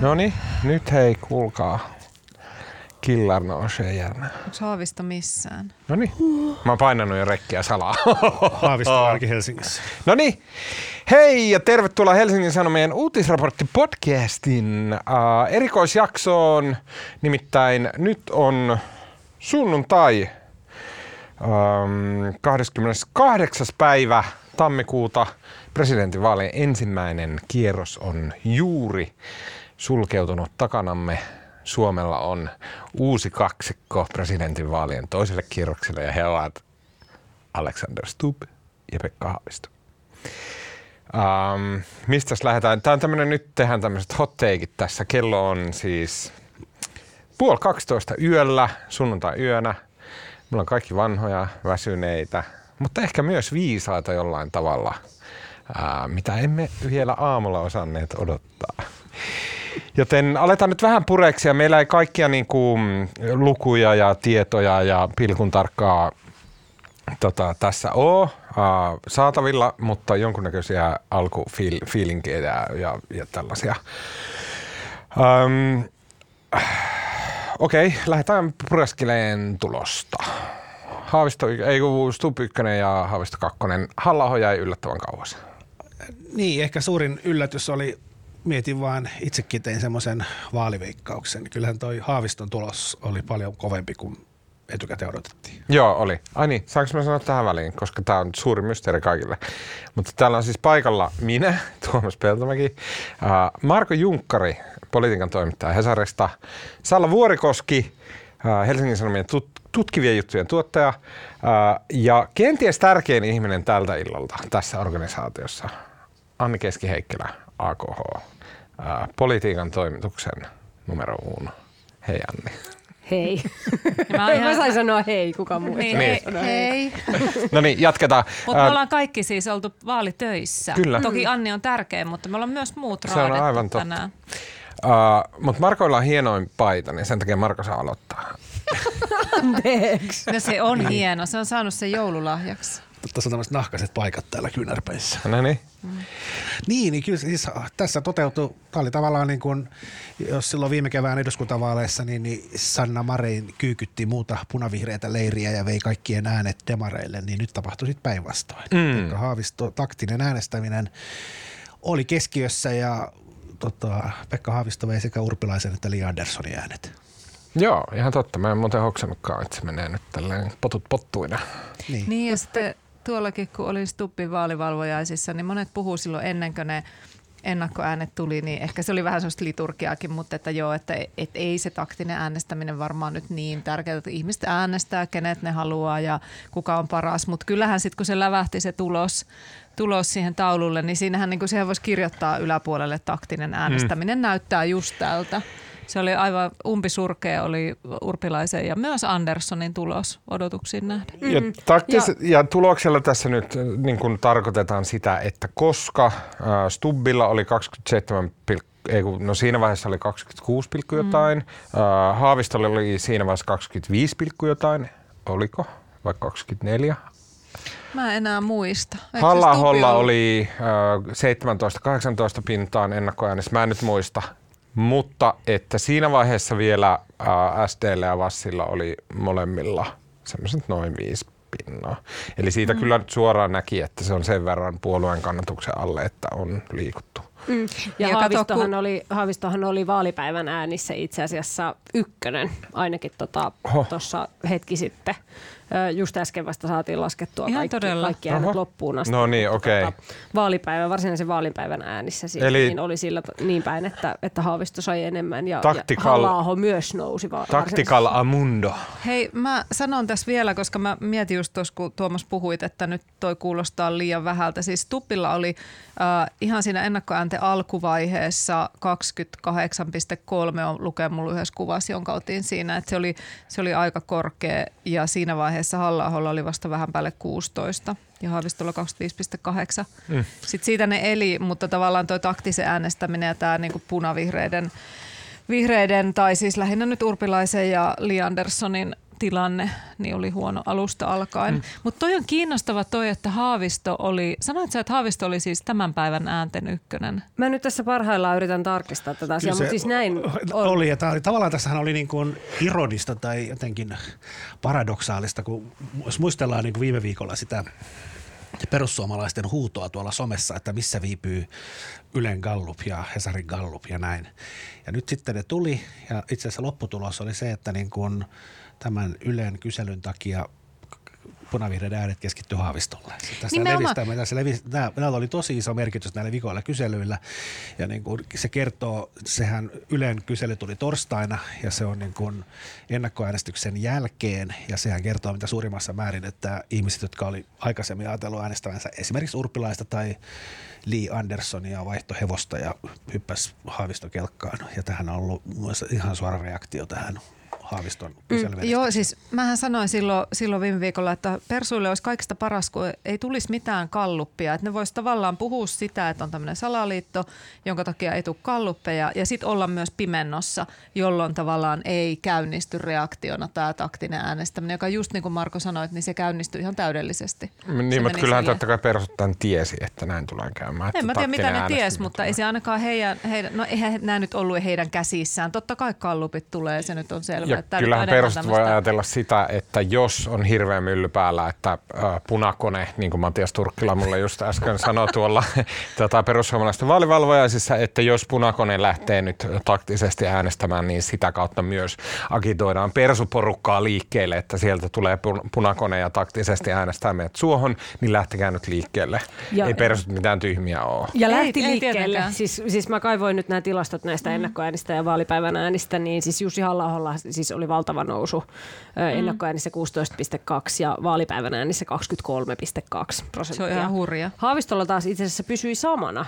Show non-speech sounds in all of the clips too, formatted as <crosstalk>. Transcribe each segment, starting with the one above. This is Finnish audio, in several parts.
No niin, nyt hei, kuulkaa. Killar nousee jännä. Onko Haavisto missään? No niin, mä oon painanut jo rekkiä salaa. <laughs> Haavisto ainakin Helsingissä. No niin, hei ja tervetuloa Helsingin Sanomien uutisraportti podcastin uh, erikoisjaksoon. Nimittäin nyt on sunnuntai um, 28. päivä tammikuuta. Presidentinvaalien ensimmäinen kierros on juuri sulkeutunut takanamme. Suomella on uusi kaksikko presidentinvaalien toiselle kierrokselle ja he ovat Alexander Stubb ja Pekka Haavisto. Um, mistä lähdetään? Tämä on tämmöinen, nyt tehdään tämmöiset hot takeit tässä. Kello on siis puoli 12 yöllä, sunnuntai yönä. Mulla on kaikki vanhoja, väsyneitä, mutta ehkä myös viisaita jollain tavalla, ää, mitä emme vielä aamulla osanneet odottaa. Joten aletaan nyt vähän pureksia. Meillä ei kaikkia niin kuin, lukuja ja tietoja ja pilkun tarkkaa tota, tässä ole uh, saatavilla, mutta jonkunnäköisiä alkufiilinkejä ja, ja, tällaisia. Um, Okei, okay, lähdetään pureskeleen tulosta. Haavisto, ei Stup 1 ja Haavisto 2. halla jäi yllättävän kauas. Niin, ehkä suurin yllätys oli, mietin vaan, itsekin tein semmoisen vaaliveikkauksen. Kyllähän toi Haaviston tulos oli paljon kovempi kuin etukäteen odotettiin. Joo, oli. Ai niin, saanko mä sanoa tähän väliin, koska tämä on suuri mysteeri kaikille. Mutta täällä on siis paikalla minä, <laughs> Tuomas Peltomäki, Marko Junkkari, politiikan toimittaja Hesarista, Salla Vuorikoski, Helsingin Sanomien tut- tutkivien juttujen tuottaja ja kenties tärkein ihminen tältä illalta tässä organisaatiossa, Anni Keski-Heikkilä, AKH, politiikan toimituksen numero uno. Hei Anni. Hei. <laughs> Mä, ihan... mä sain sanoa hei, kuka muu niin, hei. hei. <laughs> no niin, jatketaan. Mutta me ollaan kaikki siis oltu vaalitöissä. Kyllä. Toki Anni on tärkeä, mutta me ollaan myös muut Se on aivan tänään. Uh, mutta Markoilla on hienoin paita, niin sen takia Marko saa aloittaa. <laughs> Anteeksi. No se on hieno. Se on saanut sen joululahjaksi. Tässä on tämmöiset nahkaiset paikat täällä kynärpeissä. No niin. Mm. Niin, niin kyllä siis tässä toteutui, tämä oli tavallaan niin kuin, jos silloin viime kevään eduskuntavaaleissa, niin, niin Sanna Marein kyykytti muuta punavihreitä leiriä ja vei kaikkien äänet demareille, niin nyt tapahtui sitten päinvastoin. Mm. Haavisto, taktinen äänestäminen oli keskiössä ja tota, Pekka Haavisto vei sekä Urpilaisen että Li Anderssonin äänet. Joo, ihan totta. Mä en muuten hoksannutkaan, että se menee nyt tälleen potut pottuina. Niin, niin ja sitten tuollakin, kun oli Stubbin vaalivalvojaisissa, niin monet puhuu silloin ennen kuin ne ennakkoäänet tuli, niin ehkä se oli vähän sellaista liturgiaakin, mutta että joo, että et ei se taktinen äänestäminen varmaan nyt niin tärkeää, että ihmiset äänestää, kenet ne haluaa ja kuka on paras, mutta kyllähän sitten kun se lävähti se tulos, tulos siihen taululle, niin siinähän niin kuin siihen voisi kirjoittaa yläpuolelle taktinen äänestäminen mm. näyttää just tältä. Se oli aivan umpisurkea oli Urpilaisen ja myös Anderssonin tulos odotuksiin nähden. Ja, mm. taktis, ja, ja tuloksella tässä nyt niin kuin tarkoitetaan sitä, että koska äh, Stubbilla oli 27, ei kun, no siinä vaiheessa oli 26, jotain, mm. äh, Haavistolla oli siinä vaiheessa 25, jotain, oliko? Vai 24? Mä en enää muista. halla oli äh, 17-18 pintaan ennakkoäänessä. Mä en nyt muista. Mutta että siinä vaiheessa vielä ää, SDllä ja Vassilla oli molemmilla semmoiset noin viisi pinnaa. Eli siitä mm. kyllä suoraan näki, että se on sen verran puolueen kannatuksen alle, että on liikuttu. Mm. Ja, ja Haavistohan, kun... oli, Haavistohan oli vaalipäivän äänissä itse asiassa ykkönen, ainakin tuossa tota, hetki sitten. Just äsken vasta saatiin laskettua Ihan kaikki, kaikki äänet Oho. loppuun asti. No niin, okei. Okay. Tota, vaalipäivän, varsinaisen vaalipäivän äänissä siis, Eli, niin oli sillä niin päin, että, että Haavisto sai enemmän ja, tactical, ja myös nousi. Va- tactical amundo. Hei, mä sanon tässä vielä, koska mä mietin just tuossa, kun Tuomas puhuit, että nyt toi kuulostaa liian vähältä. Siis Tuppilla oli äh, ihan siinä ennakkoäänten alkuvaiheessa 28,3 on lukee mulla yhdessä kuvassa, jonka otin siinä, että se oli, se oli aika korkea ja siinä vaiheessa vaiheessa halla oli vasta vähän päälle 16 ja Haavistolla 25,8. Mm. Sitten siitä ne eli, mutta tavallaan tuo taktisen äänestäminen ja tämä niinku punavihreiden vihreiden, tai siis lähinnä nyt Urpilaisen ja Li Anderssonin tilanne niin oli huono alusta alkaen. Mm. Mutta toi on kiinnostava toi, että Haavisto oli, sanoit sä, että Haavisto oli siis tämän päivän äänten ykkönen? Mä nyt tässä parhaillaan yritän tarkistaa tätä asiaa, mutta siis näin on. Oli, ja oli, tavallaan tässähän oli niin kuin ironista tai jotenkin paradoksaalista, kun jos muistellaan niin kuin viime viikolla sitä perussuomalaisten huutoa tuolla somessa, että missä viipyy Ylen Gallup ja Hesarin Gallup ja näin. Ja nyt sitten ne tuli ja itse asiassa lopputulos oli se, että niin kuin tämän Ylen kyselyn takia punavihreät äänet keskittyy Haavistolle. Tästä levistämme, tässä levis, nämä, nämä oli tosi iso merkitys näillä vikoilla kyselyillä. Ja niin kuin se kertoo, sehän Ylen kysely tuli torstaina ja se on niin kuin ennakkoäänestyksen jälkeen. Ja sehän kertoo mitä suurimmassa määrin, että ihmiset, jotka oli aikaisemmin ajatellut äänestävänsä esimerkiksi Urpilaista tai Lee Andersonia vaihto hevosta ja hyppäsi Haavistokelkkaan. Ja tähän on ollut ihan suora reaktio tähän Haaviston mm, Joo, siis mähän sanoin silloin, silloin viime viikolla, että Persuille olisi kaikista paras, kun ei tulisi mitään kalluppia. Että ne voisi tavallaan puhua sitä, että on tämmöinen salaliitto, jonka takia ei tule kalluppeja. Ja sitten olla myös pimennossa, jolloin tavallaan ei käynnisty reaktiona tämä taktinen äänestäminen, joka just niin kuin Marko sanoi, niin se käynnistyi ihan täydellisesti. Niin, mutta kyllähän totta kai perustan tiesi, että näin tulee käymään. En mä tiedä, mitä ne ties, mutta ei se ainakaan heidän, heidän, no eihän nämä nyt ollut heidän käsissään. Totta kai kallupit tulee, se nyt on selvä. Ja että kyllähän perustus voi ajatella sitä, että jos on hirveä mylly päällä, että äh, punakone, niin kuin Matias Turkkila mulle just äsken <laughs> sanoi tuolla tota, perussuomalaisten vaalivalvojaisissa, että jos punakone lähtee nyt taktisesti äänestämään, niin sitä kautta myös agitoidaan persuporukkaa liikkeelle, että sieltä tulee punakone ja taktisesti äänestää meidät suohon, niin lähtekää nyt liikkeelle. Ja, ei persut mitään tyhmiä ole. Ja lähti ei, liikkeelle. Ei siis, siis mä kaivoin nyt nämä tilastot näistä mm. ennakkoäänistä ja vaalipäivän äänistä, niin siis Jussi halla siis oli valtava nousu mm. ennakkoäänissä 16,2 ja vaalipäivän äänissä 23,2 prosenttia. Se on ihan hurja. Haavistolla taas itse asiassa pysyi samana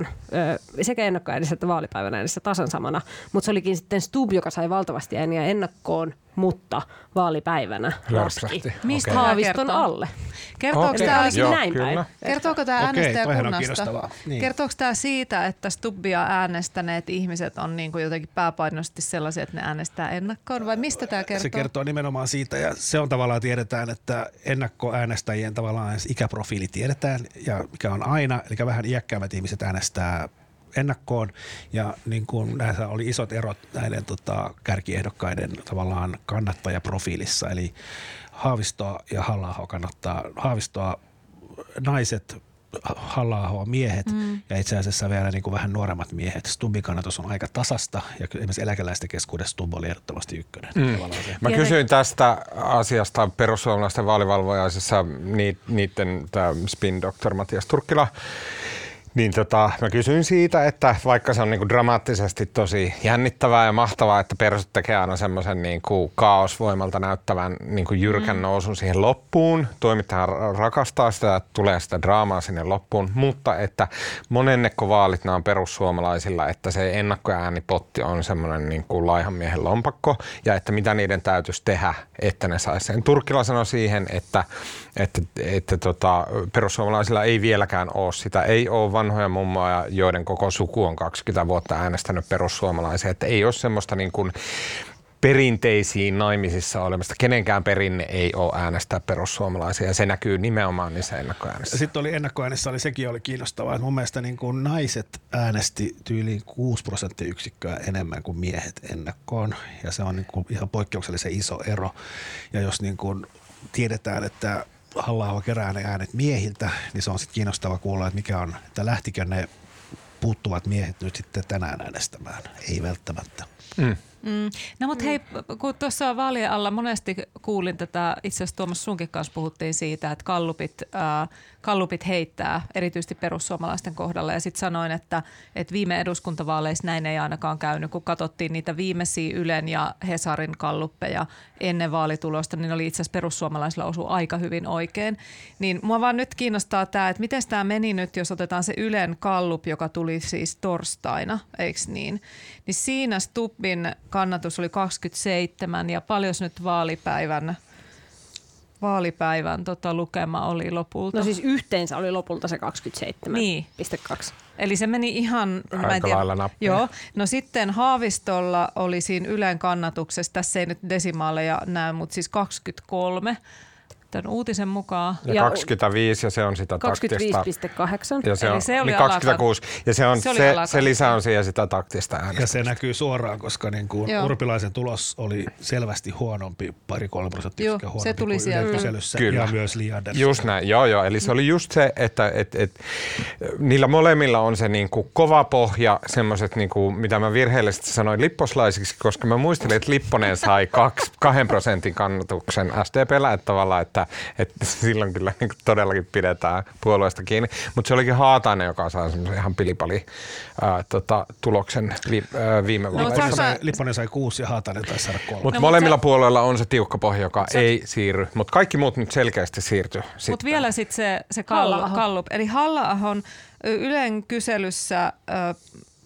25,8 sekä ennakkoäänissä että vaalipäivän äänissä tasan samana, mutta se olikin sitten Stub, joka sai valtavasti ääniä ennakkoon mutta vaalipäivänä laski. Mistä okay. Haaviston alle? Kertooko okay. tämä Joo, näin päin? Kertooko tämä äänestäjäkunnasta? Niin. Kertooko tämä siitä, että Stubbia äänestäneet ihmiset on niin kuin jotenkin pääpainoisesti sellaisia, että ne äänestää ennakkoon vai mistä tämä kertoo? Se kertoo nimenomaan siitä ja se on tavallaan tiedetään, että ennakkoäänestäjien tavallaan ikäprofiili tiedetään ja mikä on aina, eli vähän iäkkäämmät ihmiset äänestää ennakkoon ja niin kuin näissä oli isot erot näiden tota, kärkiehdokkaiden tavallaan kannattajaprofiilissa, eli Haavistoa ja halla kannattaa Haavistoa naiset, halla miehet mm. ja itse asiassa vielä niin kuin vähän nuoremmat miehet. Stumbin kannatus on aika tasasta ja esimerkiksi eläkeläisten keskuudessa Stub oli ehdottomasti ykkönen. Mm. Mä kysyin tästä asiasta perussuomalaisten vaalivalvojaisessa niiden spin doktor Matias Turkkila niin tota, mä kysyin siitä, että vaikka se on niinku dramaattisesti tosi jännittävää ja mahtavaa, että persut tekee aina semmoisen niinku kaosvoimalta näyttävän niinku jyrkän mm. nousun siihen loppuun. Toimittaja rakastaa sitä, että tulee sitä draamaa sinne loppuun, mutta että monennekko vaalit nämä on perussuomalaisilla, että se ennakkoäänipotti on semmoinen niinku laihan miehen lompakko ja että mitä niiden täytyisi tehdä, että ne saisi sen. Turkila sanoi siihen, että, että, että tota, perussuomalaisilla ei vieläkään ole sitä, ei ole vanhoja mummoja, joiden koko suku on 20 vuotta äänestänyt perussuomalaisia. Että ei ole semmoista niin kuin perinteisiin naimisissa olemista. Kenenkään perinne ei ole äänestää perussuomalaisia ja se näkyy nimenomaan niissä ennakkoäänissä. Sitten oli ennakkoäänissä, oli sekin oli kiinnostavaa, että mun mielestä niin kuin naiset äänesti tyyliin 6 prosenttiyksikköä enemmän kuin miehet ennakkoon ja se on niin kuin ihan poikkeuksellisen iso ero. Ja jos niin kuin tiedetään, että halla kerää ne äänet miehiltä, niin se on sitten kiinnostava kuulla, että mikä on, että lähtikö ne puuttuvat miehet nyt sitten tänään äänestämään. Ei välttämättä. Mm. Mm. No mutta hei, kun tuossa vaalien alla monesti kuulin tätä, itse asiassa Tuomas sunkin kanssa puhuttiin siitä, että kallupit, äh, kallupit heittää erityisesti perussuomalaisten kohdalla ja sitten sanoin, että, että viime eduskuntavaaleissa näin ei ainakaan käynyt, kun katsottiin niitä viimeisiä Ylen ja Hesarin kalluppeja ennen vaalitulosta, niin oli itse asiassa perussuomalaisilla osu aika hyvin oikein. Niin mua vaan nyt kiinnostaa tämä, että miten tämä meni nyt, jos otetaan se Ylen kallup, joka tuli siis torstaina, eikö niin? Niin siinä Stubbin kannatus oli 27 ja paljon nyt vaalipäivän vaalipäivän tota, lukema oli lopulta? No siis yhteensä oli lopulta se 27,2. Niin. Eli se meni ihan... Aika mä en tiedä, lailla Joo. No sitten Haavistolla oli siinä Ylen kannatuksessa, tässä ei nyt desimaaleja näy, mutta siis 23 tämän uutisen mukaan. Ja, ja 25 ja se on sitä 25,8. Ja se, on, se oli niin 26. Ja se, on, se, se, se lisä on siihen sitä taktista äänestä. Ja se näkyy suoraan, koska niin kuin Urpilaisen tulos oli selvästi huonompi, pari kolme prosenttia huonompi se tuli kuin kyselyssä Kyllä. ja myös Liander. Just näin, joo joo. Eli se oli just se, että et, et, niillä molemmilla on se niin kuin kova pohja, semmoiset, niin kuin, mitä mä virheellisesti sanoin lipposlaisiksi, koska mä muistelin, että Lipponen sai kaksi, kahden prosentin kannatuksen SDPllä, että tavallaan, että että, että silloin kyllä niin todellakin pidetään puolueesta kiinni. Mutta se olikin Haatainen, joka sai semmoisen ihan pilipali ää, tota, tuloksen vi, ää, viime no, vaaleissa. No, Lipponen sai kuusi ja Haatainen taisi saada kolme. Mutta no, molemmilla mutta puolueilla on se tiukka pohja, joka se... ei siirry, mutta kaikki muut nyt selkeästi siirtyy. Mutta vielä sitten se, se kallup. Eli Halla-ahon Ylen kyselyssä äh,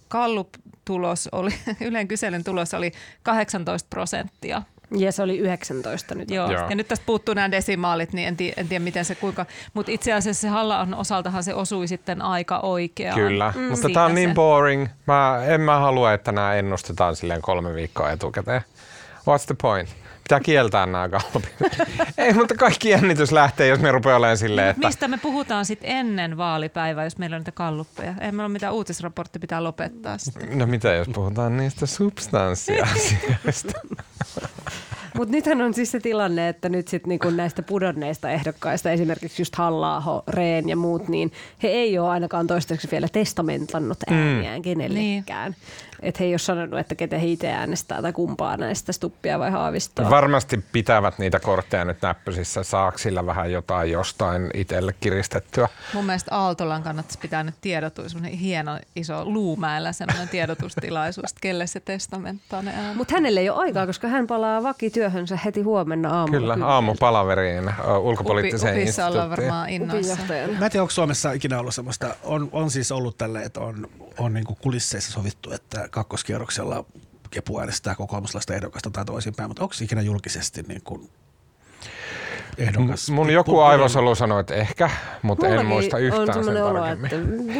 Kallup-tulos oli, <laughs> Ylen kyselyn tulos oli 18 prosenttia ja se oli 19 nyt. Joo. Joo. Ja nyt tästä puuttuu nämä desimaalit, niin en, tii, en tiedä miten se kuinka. Mutta itse asiassa se halla osaltahan se osui sitten aika oikeaan. Kyllä, mm. mutta tämä on niin boring. Mä, en mä halua, että nämä ennustetaan silleen kolme viikkoa etukäteen. What's the point? Pitää kieltää nämä kalpit. <laughs> Ei, mutta kaikki jännitys lähtee, jos me rupeaa olemaan silleen, että... Mistä me puhutaan sitten ennen vaalipäivää, jos meillä on niitä kalluppeja? Ei meillä ole mitään uutisraportti, pitää lopettaa sitä. No mitä, jos puhutaan niistä substanssiasioista? <laughs> Mutta nythän on siis se tilanne, että nyt sitten niinku näistä pudonneista ehdokkaista, esimerkiksi just halla Reen ja muut, niin he ei ole ainakaan toistaiseksi vielä testamentannut mm. ääniään mm. kenellekään. Niin. Että he ei ole sanonut, että ketä he itse äänestää tai kumpaa näistä Stuppia vai Haavistoa. Varmasti pitävät niitä kortteja nyt näppösissä. Saako sillä vähän jotain jostain itselle kiristettyä? Mun mielestä Aaltolan kannattaisi pitää nyt tiedotus, hieno iso luumäellä semmoinen tiedotustilaisuus, että kelle se testamenttaa ne äänet. Mutta hänelle ei ole aikaa, koska hän palaa vakityöhönsä heti huomenna aamulla. Kyllä, aamupalaveriin ulkopoliittiseen Upi, Upissa ollaan varmaan innoissa. Mä en tiedä, onko Suomessa ikinä ollut semmoista, on, on siis ollut tälle, että on, on niin kulisseissa sovittu, että kakkoskierroksella kepu äänestää kokoomuslaista ehdokasta tai toisinpäin, mutta onko ikinä julkisesti niin kuin ehdokas. Mun joku aivosolu sanoi, että ehkä, mutta Mullakin en muista yhtään sen olo, että...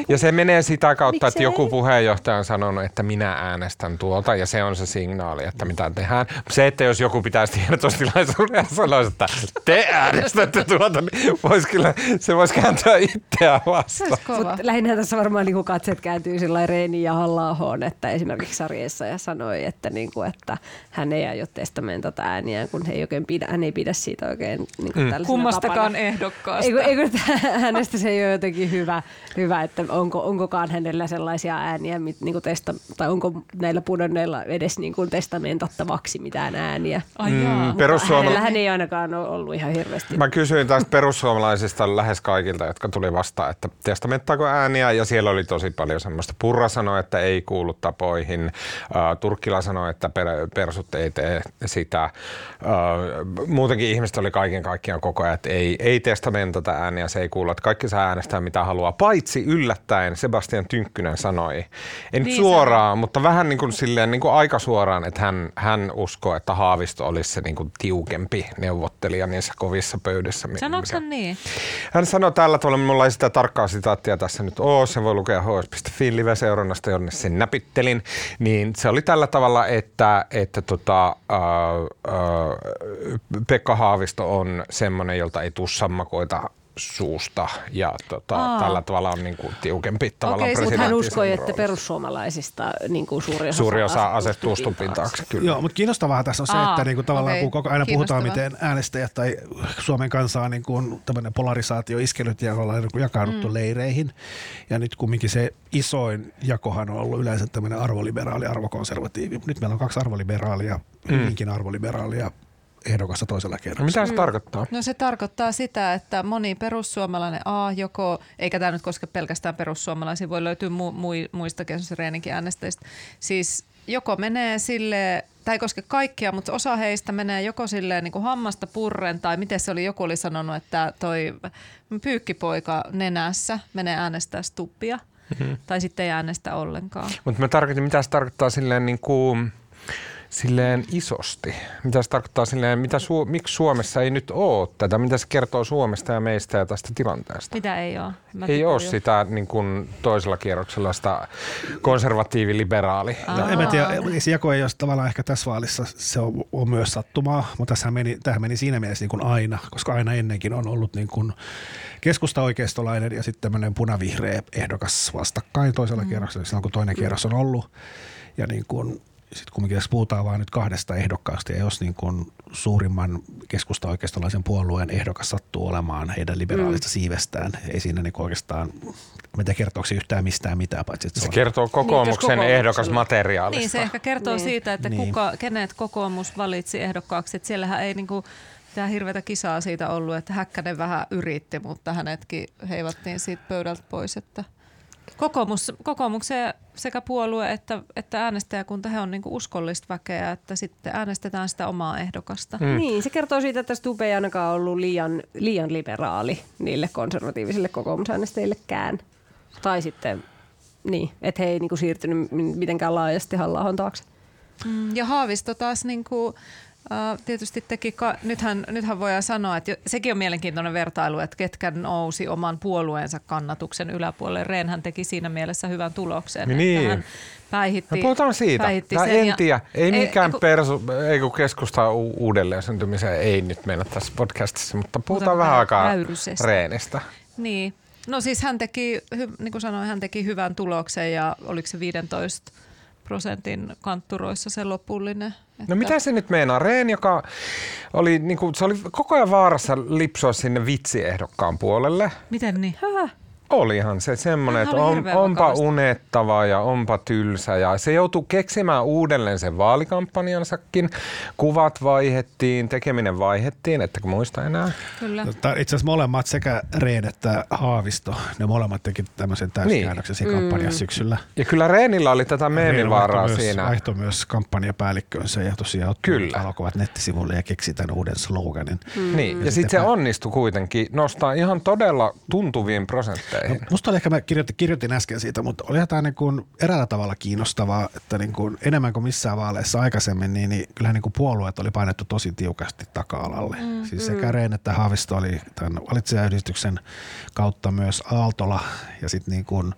Ja se menee sitä kautta, että joku puheenjohtaja on sanonut, että minä äänestän tuolta, ja se on se signaali, että mitä tehdään. Se, että jos joku pitäisi tiedotustilaisuuden ja sanoisi, että te äänestätte tuolta, niin vois kyllä, se voisi kääntyä itseään vastaan. Mutta lähinnä tässä varmaan niin katseet kääntyy sillä Reini ja halla että esimerkiksi sarjeessa ja sanoi, että, niin kuin, että hän ei aio testamentata ääniään, kun he ei oikein pidä, hän ei pidä siitä oikein niin mm. Kummastakaan tapana. ehdokkaasta. Eikö, eikö, <laughs> hänestä se ei ole jotenkin hyvä, hyvä että onko, onkokaan hänellä sellaisia ääniä, mit, niin testa, tai onko näillä pudonneilla edes niin kuin testamentattavaksi mitään ääniä. Ai mm, perussuomala- hän ei ainakaan ole ollut ihan hirveästi. Mä kysyin tästä perussuomalaisista lähes kaikilta, jotka tuli vastaan, että testamenttaako ääniä, ja siellä oli tosi paljon semmoista. Purra sanoi, että ei kuulu tapoihin. Turkkila sanoi, että per, persut ei tee sitä. Muutenkin ihmiset oli kaiken kaikkiaan koko ajan, että ei, ei testamentata ääniä, se ei kuulu, että kaikki saa äänestää mitä haluaa. Paitsi yllättäen Sebastian Tynkkynen sanoi, en niin suoraan, sanoi. mutta vähän niin kuin, silleen, niin kuin aika suoraan, että hän, hän uskoo, että Haavisto olisi se niin kuin tiukempi neuvottelija niissä kovissa pöydissä. Sanoiko hän niin? Hän sanoi tällä tavalla, minulla ei sitä tarkkaa sitaattia tässä nyt ole, se voi lukea hs.fi live-seurannasta, jonne sen näpittelin, niin se oli tällä tavalla, että, että tota, äh, äh, Pekka Haavisto on semmoinen, jolta ei tule sammakoita suusta ja tota, tällä tavalla on niin kuin tiukempi tavallaan Okei, mutta hän uskoi, että perussuomalaisista niin kuin suuri osa, suuri osa asettuu stupin taakse. Kyllä. Joo, mutta kiinnostavaa tässä on se, Aa, että niin kuin tavallaan okay. kun koko aina puhutaan, miten äänestäjät tai Suomen kansa on niin kuin tämmöinen polarisaatio iskenyt ja ollaan niin jakaannuttu mm. leireihin. Ja nyt kumminkin se isoin jakohan on ollut yleensä tämmöinen arvoliberaali, arvokonservatiivi. Nyt meillä on kaksi arvoliberaalia, mm. hyvinkin arvoliberaalia ehdokasta toisella kerralla. No mitä se mm. tarkoittaa? No se tarkoittaa sitä, että moni perussuomalainen A joko, eikä tämä nyt koske pelkästään perussuomalaisia, voi löytyä mu, mu, muista Reenikin äänestäjistä, siis joko menee sille tai ei koske kaikkia, mutta osa heistä menee joko silleen niin kuin hammasta purren, tai miten se oli, joku oli sanonut, että toi pyykkipoika nenässä menee äänestää stuppia, mm-hmm. tai sitten ei äänestä ollenkaan. Mutta mä tarkoitin, mitä se tarkoittaa silleen niin kuin silleen isosti. Mitä se tarkoittaa silleen, mitä Su- miksi Suomessa ei nyt ole tätä? Mitä se kertoo Suomesta ja meistä ja tästä tilanteesta? Mitä ei ole? Mä ei ole sitä niin kuin toisella kierroksella sitä konservatiivi-liberaali. No, en mä tiedä, se jako ei ole tavallaan ehkä tässä vaalissa, se on, on myös sattumaa, mutta tässä meni, tähän meni siinä mielessä niin kuin aina, koska aina ennenkin on ollut niin kuin keskusta-oikeistolainen ja sitten tämmöinen punavihreä ehdokas vastakkain toisella mm. kierroksella, silloin kun toinen kierros on ollut. Ja niin kuin sitten kumminkin tässä puhutaan vain nyt kahdesta ehdokkaasta, ja jos niin kuin suurimman keskusta oikeistolaisen puolueen ehdokas sattuu olemaan heidän liberaalista mm. siivestään, ei siinä niin oikeastaan, mä tiedä kertooko se yhtään mistään mitään, paitsi että se, se on... kertoo kokoomuksen niin, ehdokas materiaalista. Niin, se ehkä kertoo niin. siitä, että niin. kuka, kenet kokoomus valitsi ehdokkaaksi, että siellähän ei niin kuin tämä hirveätä kisaa siitä ollut, että Häkkänen vähän yritti, mutta hänetkin heivattiin siitä pöydältä pois, että – Kokoomus, kokoomuksen sekä puolue että, että äänestäjäkunta, he on niin uskollista väkeä, että sitten äänestetään sitä omaa ehdokasta. Mm. Niin, se kertoo siitä, että Stube ei ainakaan ollut liian, liian liberaali niille konservatiivisille kokoomusäänestäjillekään. Tai sitten niin, että he ei niin kuin siirtynyt mitenkään laajasti halla taakse. Mm, ja Haavisto taas niin kuin, tietysti teki, ka- nythän, nythän voidaan sanoa, että sekin on mielenkiintoinen vertailu, että ketkä nousi oman puolueensa kannatuksen yläpuolelle. Reenhän teki siinä mielessä hyvän tuloksen. Niin. Hän päihitti, no puhutaan siitä. Päihitti sen en tiedä. Ei, ei mikään ei, persu, ei kun keskustaa u- uudelleen syntymiseen ei nyt mennä tässä podcastissa, mutta puhutaan vähän aikaa Reenistä. Niin. No siis hän teki, niin kuin sanoin, hän teki hyvän tuloksen ja oliko se 15 prosentin kantturoissa se lopullinen. Että... No mitä se nyt meinaa? Reen, joka oli, niin kuin, se oli koko ajan vaarassa lipsua sinne vitsiehdokkaan puolelle. Miten niin? Häh? Olihan se semmoinen, että on, onpa vakavasti. unettava ja onpa tylsä. Ja se joutui keksimään uudelleen sen vaalikampanjansakin. Kuvat vaihettiin, tekeminen vaihettiin, ettekö muista enää? Kyllä. No, itse asiassa molemmat, sekä Reen että Haavisto, ne molemmat teki tämmöisen täyskäännöksen niin. siinä kampanjassa mm. syksyllä. Ja kyllä Reenillä oli tätä meemivaaraa siinä. Vaihtoi myös kampanjapäällikkönsä ja tosiaan otti kyllä. valokuvat nettisivulle ja keksi tämän uuden sloganin. Mm. Niin, ja, ja sitten se onnistui kuitenkin nostaa ihan todella tuntuviin prosenttiin No, musta oli ehkä, mä kirjoitin, kirjoitin äsken siitä, mutta oli tämä niin kuin eräällä tavalla kiinnostavaa, että niin kuin enemmän kuin missään vaaleissa aikaisemmin, niin, niin kyllähän niin kuin puolueet oli painettu tosi tiukasti taka-alalle. Mm, siis sekä mm. Rehn että Haavisto oli tämän valitsijayhdistyksen kautta myös Aaltola ja sitten niin kuin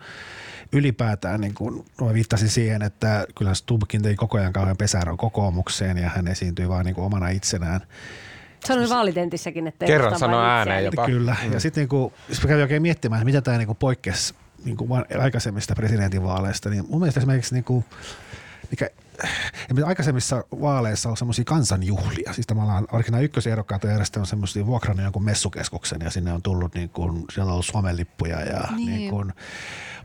ylipäätään niin kuin, mä viittasin siihen, että kyllä Stubkin tei koko ajan kauhean pesäron kokoomukseen ja hän esiintyi vain niin kuin omana itsenään. Se on vaalitentissäkin, että Kerran sano ääneen jopa. Kyllä. Mm. Ja sitten niinku, jos kävin oikein miettimään, mitä tämä niinku poikkesi niinku aikaisemmista presidentinvaaleista, niin mun mielestä esimerkiksi niinku, mikä aikaisemmissa vaaleissa on semmoisia kansanjuhlia. Siis tavallaan nämä ykkösehdokkaat on järjestänyt semmoisia vuokrannut jonkun messukeskuksen ja sinne on tullut niin kuin, siellä on ollut Suomen lippuja ja niin. Niin kuin,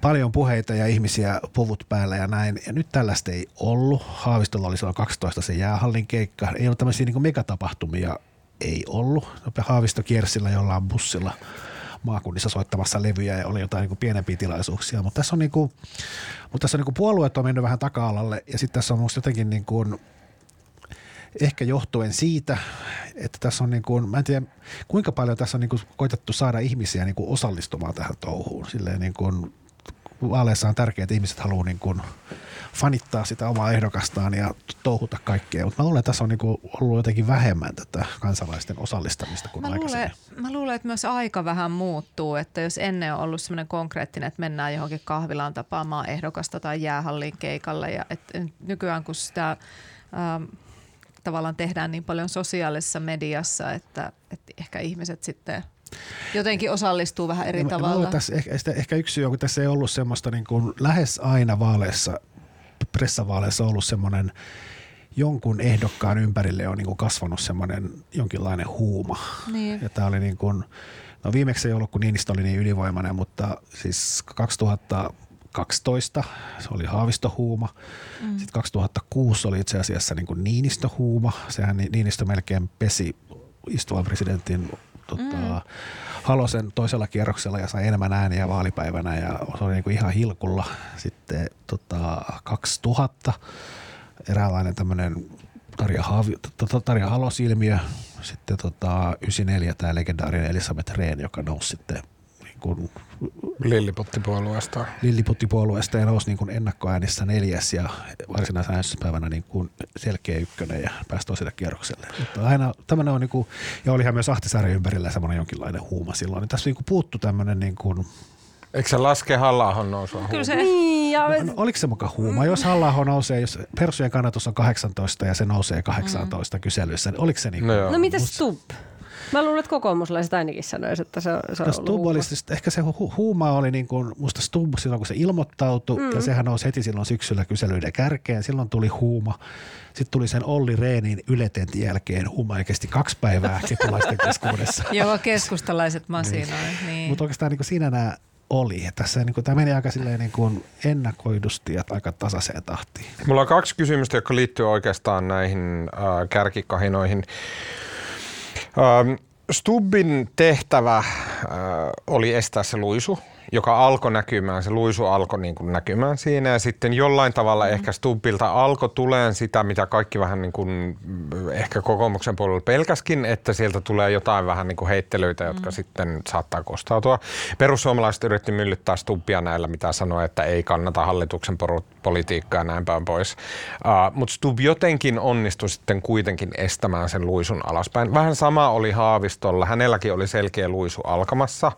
paljon puheita ja ihmisiä puvut päällä ja näin. Ja nyt tällaista ei ollut. Haavistolla oli silloin 12 se jäähallin keikka. Ei ollut tämmöisiä niin kuin megatapahtumia ei ollut. Haavisto kiersillä jollain bussilla maakunnissa soittamassa levyjä ja oli jotain niin kuin pienempiä tilaisuuksia. Mutta tässä on, niin kuin, mutta tässä on niin kuin puolueet on mennyt vähän taka-alalle ja sitten tässä on musta jotenkin niin kuin, ehkä johtuen siitä, että tässä on niin kuin, mä en tiedä kuinka paljon tässä on niin kuin koitettu saada ihmisiä niin kuin osallistumaan tähän touhuun. Silleen niin kuin, vaaleissa on tärkeää, että ihmiset haluaa niin kuin fanittaa sitä omaa ehdokastaan ja touhuta kaikkea. Mutta mä luulen, että tässä on niinku ollut jotenkin vähemmän tätä kansalaisten osallistamista kuin mä aikaisemmin. Luulen, mä luulen, että myös aika vähän muuttuu. Että jos ennen on ollut semmoinen konkreettinen, että mennään johonkin kahvilaan tapaamaan ehdokasta tai jäähallin keikalle. Ja että nykyään kun sitä ähm, tavallaan tehdään niin paljon sosiaalisessa mediassa, että, että ehkä ihmiset sitten jotenkin osallistuu vähän eri no, tavalla. Tässä, ehkä, ehkä yksi syy on, kun tässä ei ollut semmoista niin kuin lähes aina vaaleissa pressavaaleissa ollut semmoinen jonkun ehdokkaan ympärille on niin kuin kasvanut semmoinen jonkinlainen huuma. Niin. Ja tämä oli niin kuin, no viimeksi ei ollut, kun Niinistö oli niin ylivoimainen, mutta siis 2012 se oli Haavistohuuma. Mm. Sitten 2006 oli itse asiassa niin kuin Niinistö-huuma. Sehän Niinistö melkein pesi istuvan presidentin tota, mm. Halosen toisella kierroksella ja sai enemmän ääniä vaalipäivänä ja se oli niinku ihan hilkulla. Sitten tota, 2000 eräänlainen tämmöinen Tarja, Haavi, Tarja Halos-ilmiö. Sitten tota, 94 tämä legendaarinen Elisabeth Rehn, joka nousi sitten niin kuin Lilliputtipuolueesta. Lilliputtipuolueesta ja nousi niin kuin ennakkoäänissä neljäs ja varsinaisena äänestyspäivänä niin kuin selkeä ykkönen ja pääsi toiselle kierrokselle. Mutta aina tämmöinen on niin kuin, ja olihan myös Ahtisaari ympärillä semmoinen jonkinlainen huuma silloin. Niin tässä niin kuin puuttu tämmöinen niin kuin, Eikö se laske halla nousua? Kyllä se... Niin, ja... no, no, oliko se mukaan huuma? Jos halla nousee, jos persujen kannatus on 18 ja se nousee 18 mm. kyselyssä, niin oliko se niin kuin, No, no mitä Stubb? Mä luulen, että kokoomuslaiset ainakin sanoisivat, että se, se on no, Stubb oli, siis, ehkä se hu- huuma oli niin kuin, musta Stubb silloin, kun se ilmoittautui, mm. ja sehän nousi heti silloin syksyllä kyselyiden kärkeen. Silloin tuli huuma. Sitten tuli sen Olli Reenin yletentin jälkeen huuma ja kesti kaksi päivää <laughs> kepulaisten keskuudessa. Joo, keskustalaiset masinoi. niin. niin. Mutta oikeastaan niin kuin siinä nämä oli. Tässä niin kuin, tämä meni aika silleen niin kuin ennakoidusti ja aika tasaiseen tahtiin. Mulla on kaksi kysymystä, jotka liittyy oikeastaan näihin äh, kärkikahinoihin. Ähm, Stubbin tehtävä äh, oli estää se luisu joka alkoi näkymään, se luisu alkoi niin kuin näkymään siinä ja sitten jollain tavalla mm-hmm. ehkä Stubbilta alkoi tuleen sitä, mitä kaikki vähän niin kuin ehkä kokoomuksen puolella pelkäskin, että sieltä tulee jotain vähän niin kuin heittelyitä, jotka mm-hmm. sitten saattaa kostautua. Perussuomalaiset yritti myllyttää Stubbia näillä, mitä sanoi, että ei kannata hallituksen politiikkaa ja näin päin pois. Uh, Mutta Stubb jotenkin onnistui sitten kuitenkin estämään sen luisun alaspäin. Vähän sama oli Haavistolla, hänelläkin oli selkeä luisu alkamassa,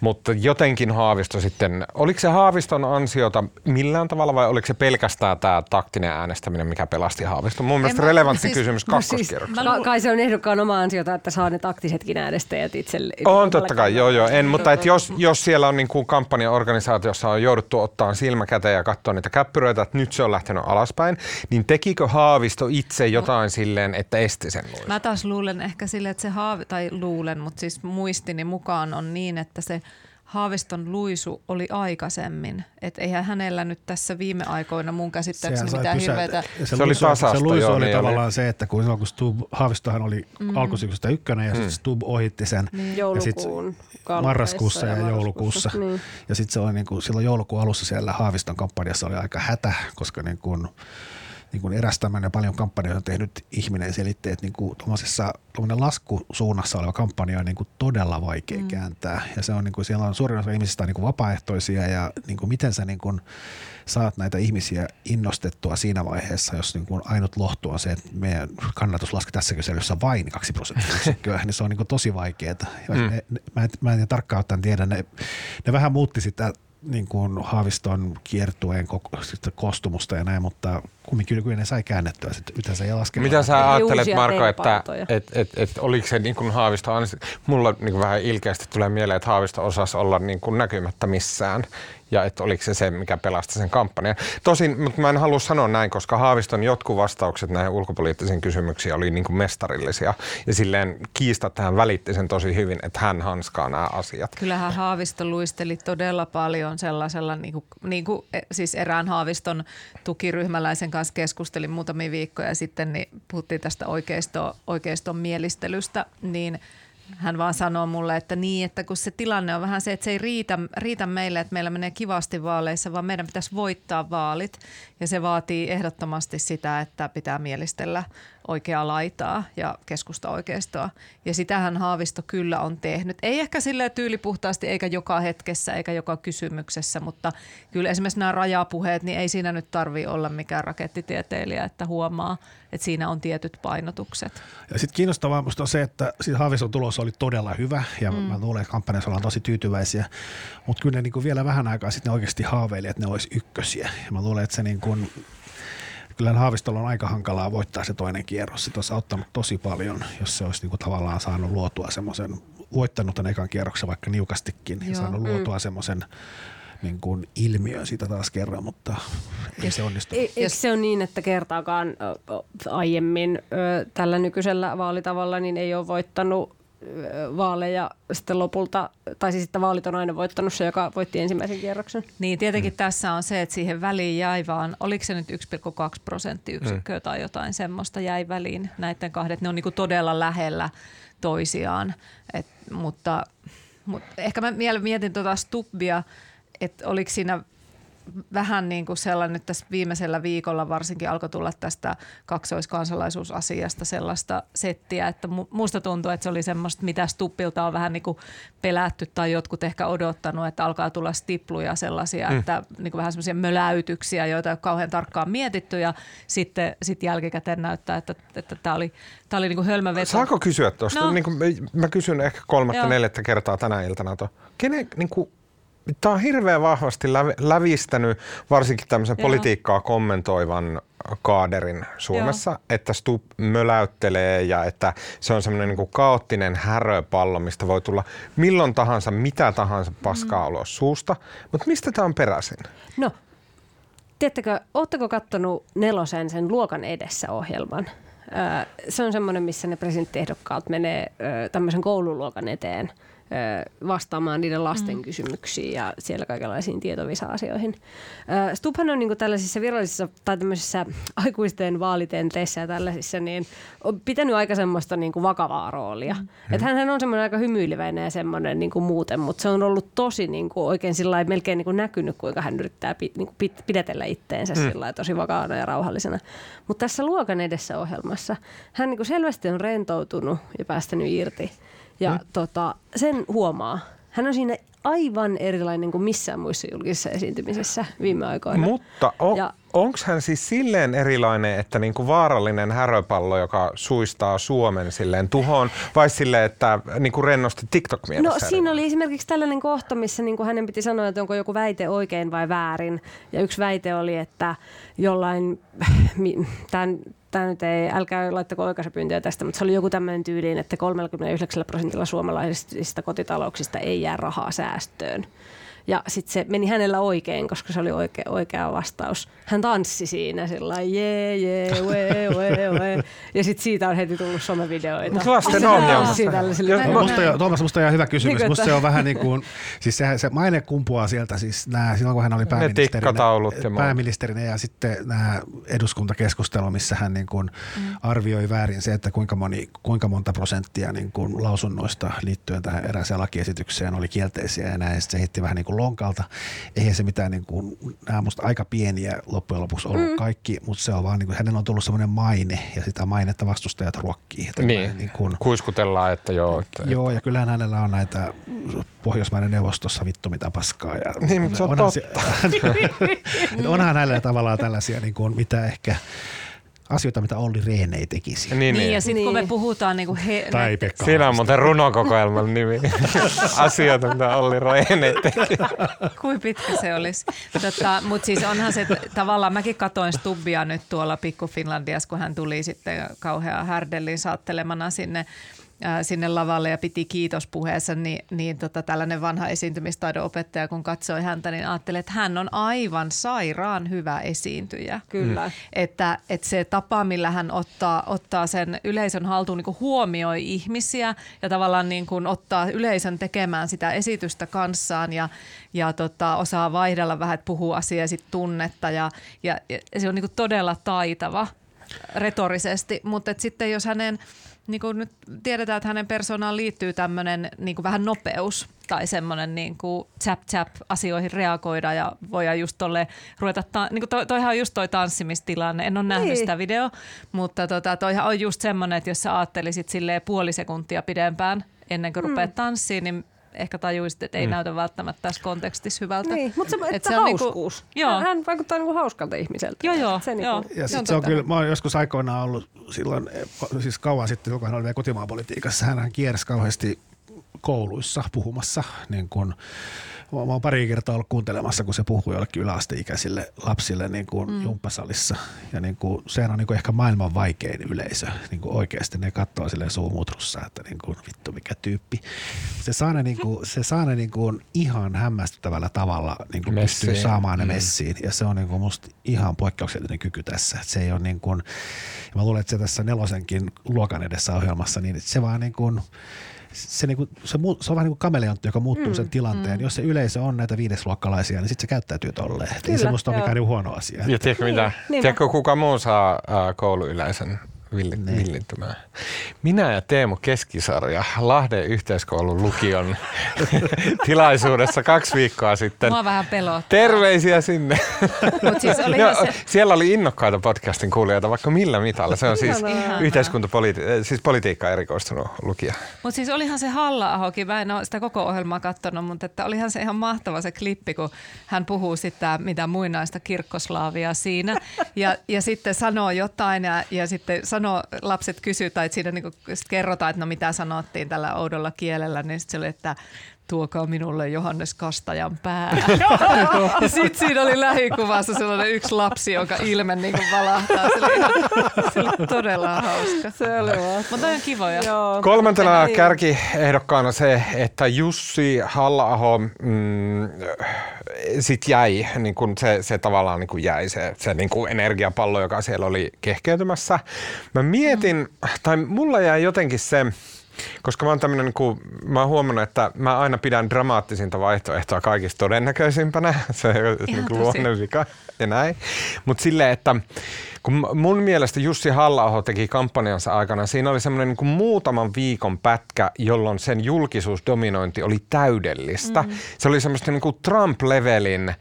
mutta jotenkin Haavisto sitten, oliko se Haaviston ansiota millään tavalla vai oliko se pelkästään tämä taktinen äänestäminen, mikä pelasti Haaviston? Mun mielestä mä, relevantti siis, kysymys no siis, ka- kai se on ehdokkaan oma ansiota, että saa ne taktisetkin äänestäjät itselle. On totta kai, joo joo, en, mutta et jos, jos siellä on niin kuin kampanjaorganisaatiossa on jouduttu ottaa silmä käteen ja katsoa niitä käppyröitä, että nyt se on lähtenyt alaspäin, niin tekikö Haavisto itse jotain no. silleen, että esti sen luin? Mä taas luulen ehkä silleen, että se haavi, tai luulen, mutta siis muistini mukaan on niin, että se Haaviston luisu oli aikaisemmin. Että eihän hänellä nyt tässä viime aikoina mun käsittääkseni mitään pysä... hirveätä... Se, se, oli tasasta, se luisu joo, oli niin tavallaan oli. se, että kun, kun Stub, Haavistohan oli mm. alkusyksystä ykkönen ja mm. sitten Stub ohitti sen. Niin. Joulukuun ja marraskuussa ja, ja joulukuussa. Niin. Ja sitten se oli niin kuin, silloin joulukuun alussa siellä Haaviston kampanjassa oli aika hätä, koska niin kuin, niin kuin eräs tämmöinen paljon kampanjoita tehnyt ihminen selitti, että niin kuin laskusuunnassa oleva kampanja on niin kuin todella vaikea mm. kääntää. Ja se on niin kuin, siellä on suurin osa ihmisistä niin kuin vapaaehtoisia ja niin kuin miten sä niin kuin saat näitä ihmisiä innostettua siinä vaiheessa, jos niin kuin ainut lohtu on se, että meidän kannatus laski tässä kyselyssä vain 2 prosenttia <laughs> niin se on niin kuin tosi vaikeaa. Mm. mä, en, mä en tarkkaan ottaen tiedä, ne, ne vähän muutti sitä niin kuin Haaviston kiertueen kostumusta ja näin, mutta kumminkin kyllä ne sai käännettyä sitten yhdessä ja laskemaan. Mitä sä ajattelet Marko, että et, et, et, oliko se niin kuin Haavisto, mulla niin kuin vähän ilkeästi tulee mieleen, että Haavisto osasi olla niin kuin näkymättä missään ja että oliko se se, mikä pelasti sen kampanjan. Tosin, mutta mä en halua sanoa näin, koska Haaviston jotkut vastaukset näihin ulkopoliittisiin kysymyksiin oli niin kuin mestarillisia ja silleen kiista tähän välitti sen tosi hyvin, että hän hanskaa nämä asiat. Kyllähän Haavisto luisteli todella paljon sellaisella, niin kuin, niin kuin, e, siis erään Haaviston tukiryhmäläisen kanssa keskustelin muutamia viikkoja sitten, niin puhuttiin tästä oikeisto, oikeiston mielistelystä, niin – hän vaan sanoo mulle, että niin, että kun se tilanne on vähän se, että se ei riitä, riitä meille, että meillä menee kivasti vaaleissa, vaan meidän pitäisi voittaa vaalit. Ja se vaatii ehdottomasti sitä, että pitää mielistellä oikeaa laitaa ja keskusta oikeistoa. Ja sitähän Haavisto kyllä on tehnyt. Ei ehkä sille tyylipuhtaasti eikä joka hetkessä eikä joka kysymyksessä, mutta kyllä esimerkiksi nämä rajapuheet, niin ei siinä nyt tarvi olla mikään rakettitieteilijä, että huomaa, että siinä on tietyt painotukset. Ja sitten kiinnostavaa minusta on se, että siis Haaviston tulos oli todella hyvä ja mm. mä luulen, että kampanjassa ollaan tosi tyytyväisiä, mutta kyllä ne niin kuin vielä vähän aikaa sitten ne oikeasti haaveili, että ne olisi ykkösiä. Ja mä luulen, että se niin kuin kyllä Haavistolla on aika hankalaa voittaa se toinen kierros. Se olisi auttanut tosi paljon, jos se olisi niinku tavallaan saanut luotua semmoisen, voittanut tämän ekan kierroksen vaikka niukastikin Joo. ja saanut mm. luotua semmoisen niin kuin ilmiö siitä taas kerran, mutta ei se onnistu. Eikö se on niin, että kertaakaan aiemmin tällä nykyisellä vaalitavalla niin ei ole voittanut vaaleja sitten lopulta, tai siis että vaalit on aina voittanut se, joka voitti ensimmäisen kierroksen. Niin, tietenkin mm. tässä on se, että siihen väliin jäi vaan, oliko se nyt 1,2 prosenttiyksikköä mm. tai jotain semmoista jäi väliin näiden kahden, että ne on niin todella lähellä toisiaan. Et, mutta, mutta ehkä mä mietin tuota Stubbia, että oliko siinä vähän niin kuin sellainen nyt tässä viimeisellä viikolla varsinkin alkoi tulla tästä kaksoiskansalaisuusasiasta sellaista settiä, että musta tuntuu, että se oli semmoista, mitä Stuppilta on vähän niin kuin pelätty tai jotkut ehkä odottanut, että alkaa tulla stipluja sellaisia, mm. että niin kuin vähän semmoisia möläytyksiä, joita ei ole kauhean tarkkaan mietitty ja sitten sit jälkikäteen näyttää, että, että tämä oli, tää oli niin kuin hölmöveto. Saako kysyä tuosta? No. Niin kuin mä kysyn ehkä kolmatta, neljättä kertaa tänä iltana. To. Kenen, niin kuin, Tämä on hirveän vahvasti lävistänyt varsinkin tämmöisen Joo. politiikkaa kommentoivan kaaderin Suomessa, Joo. että Stub möläyttelee ja että se on semmoinen niin kaoottinen häröpallo, mistä voi tulla milloin tahansa, mitä tahansa paskaa mm. ulos suusta. Mutta mistä tämä on peräisin? No, tiedättekö, ootteko kattonut Nelosen sen Luokan edessä ohjelman? Se on semmoinen, missä ne presidenttiehdokkaat menee tämmöisen koululuokan eteen – vastaamaan niiden lasten mm. kysymyksiin ja siellä kaikenlaisiin tietovisa-asioihin. Stubhan on niin tällaisissa virallisissa tai tämmöisissä aikuisten vaalitenteissä ja tällaisissa, niin on pitänyt aika semmoista niin kuin vakavaa roolia. Mm. Että hän on semmoinen aika hymyileväinen ja semmoinen niin kuin muuten, mutta se on ollut tosi niin kuin oikein sillä melkein niin kuin näkynyt, kuinka hän yrittää pi, niin kuin pidetellä itteensä mm. sillä tosi vakaana ja rauhallisena. Mutta tässä luokan edessä ohjelmassa hän niin kuin selvästi on rentoutunut ja päästänyt irti – ja mm. tota, sen huomaa. Hän on siinä aivan erilainen kuin missään muissa julkisissa esiintymisessä viime aikoina. Mutta on, ja, onko hän siis silleen erilainen, että niinku vaarallinen häröpallo, joka suistaa Suomen silleen tuhoon, vai silleen, että niinku rennosti tiktok No siinä oli esimerkiksi tällainen kohta, missä niinku hänen piti sanoa, että onko joku väite oikein vai väärin. Ja yksi väite oli, että jollain, <laughs> tämän tämä nyt ei, älkää laittako oikaisupyyntöjä tästä, mutta se oli joku tämmöinen tyyliin, että 39 prosentilla suomalaisista kotitalouksista ei jää rahaa säästöön. Ja sitten se meni hänellä oikein, koska se oli oikea, oikea vastaus. Hän tanssi siinä sillä jee, jee, we, we, we. Ja sitten siitä on heti tullut somevideoita. Lasten ongelmasta. Musta, Tuomas, musta on hyvä kysymys. Niin, musta se on vähän niin kuin, siis se, se maine kumpuaa sieltä, siis nämä, silloin kun hän oli pääministerinä, pääministerinä ja sitten nämä eduskuntakeskustelu, missä hän niin kuin mm. arvioi väärin se, että kuinka, moni, kuinka monta prosenttia niin kuin lausunnoista liittyen tähän erääseen lakiesitykseen oli kielteisiä ja näin. Se heitti vähän niin kuin lonkalta. Eihän se mitään, niin kuin, nämä musta aika pieniä loppujen lopuksi ollut mm. kaikki, mutta se on vaan, niin kuin, hänellä on tullut semmoinen maine ja sitä mainetta vastustajat ruokkii. Niin, niin kuin, kuiskutellaan, että joo. Että, joo, ja kyllähän hänellä on näitä Pohjoismaiden neuvostossa vittu mitä paskaa. Ja niin, mutta se on onhan totta. <laughs> Se, onhan hänellä tavallaan tällaisia, niin kuin, mitä ehkä asioita, mitä Olli Rehn ei tekisi. Niin, niin. niin ja sitten niin. kun me niin. puhutaan niin kuin he... Tai Pekka Siinä on muuten runokokoelman nimi. <laughs> asioita, mitä Olli Rehn ei tekisi. Kuin pitkä se olisi. Tota, Mutta siis onhan se, tavallaan mäkin katoin Stubbia nyt tuolla Pikku Finlandias, kun hän tuli sitten kauhean härdellin saattelemana sinne sinne lavalle ja piti kiitospuheessa, niin, niin tota, tällainen vanha esiintymistaidon opettaja, kun katsoi häntä, niin ajattelin, että hän on aivan sairaan hyvä esiintyjä. Kyllä. Mm. Että, että se tapa, millä hän ottaa, ottaa sen yleisön haltuun, niin kuin huomioi ihmisiä ja tavallaan niin kuin ottaa yleisön tekemään sitä esitystä kanssaan ja, ja tota, osaa vaihdella vähän, että puhuu asiaa sit tunnetta ja, ja, ja se on niin kuin todella taitava retorisesti, mutta sitten jos hänen niin kuin nyt tiedetään, että hänen persoonaan liittyy tämmöinen niin vähän nopeus tai semmoinen niin chap chap asioihin reagoida ja voidaan just tolle ruveta, ta- niin kuin toi, toihan on just toi tanssimistilanne, en ole nähnyt niin. sitä video, mutta tota, toihan on just semmoinen, että jos sä ajattelisit silleen puoli sekuntia pidempään ennen kuin mm. rupeat tanssiin, niin ehkä tajuisit, että ei mm. näytä välttämättä tässä kontekstissa hyvältä. Niin, mutta se, että se on hauskuus. Niinku, joo. Hän vaikuttaa niinku hauskalta ihmiseltä. Joo, joo. Se, joo. Niinku, ja sit se on kyllä, mä oon joskus aikoinaan ollut silloin, siis kauan sitten, kun hän oli vielä kotimaapolitiikassa, hän kiersi kauheasti kouluissa puhumassa niin kuin Mä oon pari kertaa ollut kuuntelemassa, kun se puhuu jollekin yläasteikäisille lapsille niin kuin mm. jumppasalissa. Ja niin kuin, sehän on niin kuin ehkä maailman vaikein yleisö. Niin kuin oikeasti ne katsoo silleen suumutrussa, että niin kuin, vittu mikä tyyppi. Se saa ne, niin kuin, se saa ne niin kuin ihan hämmästyttävällä tavalla niin kuin pystyy saamaan ne mm. messiin. Ja se on niin kuin musta ihan poikkeuksellinen kyky tässä. Että se ei ole niin kuin, mä luulen, että se tässä nelosenkin luokan edessä ohjelmassa, niin se vaan niin kuin, se, niinku, se, se on vähän niin kuin kameleontti, joka muuttuu mm, sen tilanteen. Mm. Jos se yleisö on näitä viidesluokkalaisia, niin sitten se käyttäytyy tolleen. Ei se musta ole mikään niin huono asia. Ja tiedätkö, mitä, niin, tiedätkö kuka muu saa äh, kouluyleisön niin. Villintymään. Minä ja Teemu Keskisarja Lahden yhteiskoulun lukion <laughs> tilaisuudessa kaksi viikkoa sitten. Mua vähän pelottaa. Terveisiä sinne. Mut siis oli <laughs> se... Siellä oli innokkaita podcastin kuulijoita vaikka millä mitalla. Se on siis yhteiskuntapoliti- siis politiikka erikoistunut lukija. Mutta siis olihan se Halla-ahokin, mä en ole sitä koko ohjelmaa katsonut, mutta että olihan se ihan mahtava se klippi, kun hän puhuu sitä mitä muinaista kirkkoslaavia siinä ja, ja sitten sanoo jotain ja, ja sitten sanoo, lapset kysyy tai siinä niinku kerrotaan, että no mitä sanottiin tällä oudolla kielellä, niin sitten se oli, että tuokaa minulle Johannes Kastajan pää. <laughs> <laughs> ja sitten siinä oli lähikuvassa sellainen yksi lapsi, jonka ilme niin kuin valahtaa. Se oli, se oli todella hauska. Se oli Mutta on kivoja. Joo. Kolmantena kärkiehdokkaana se, että Jussi halla mm, sit jäi, niin kun se, se tavallaan niin kun jäi se, se niin kun energiapallo, joka siellä oli kehkeytymässä. Mä mietin, mm. tai mulla jäi jotenkin se, koska mä oon tämmönen, niin kuin, mä oon huomannut, että mä aina pidän dramaattisinta vaihtoehtoa kaikista todennäköisimpänä. <laughs> Se on niin luonne vika ja näin. Mutta silleen, että kun mun mielestä Jussi halla teki kampanjansa aikana, siinä oli semmoinen niin muutaman viikon pätkä, jolloin sen julkisuusdominointi oli täydellistä. Mm. Se oli semmoista niin kuin Trump-levelin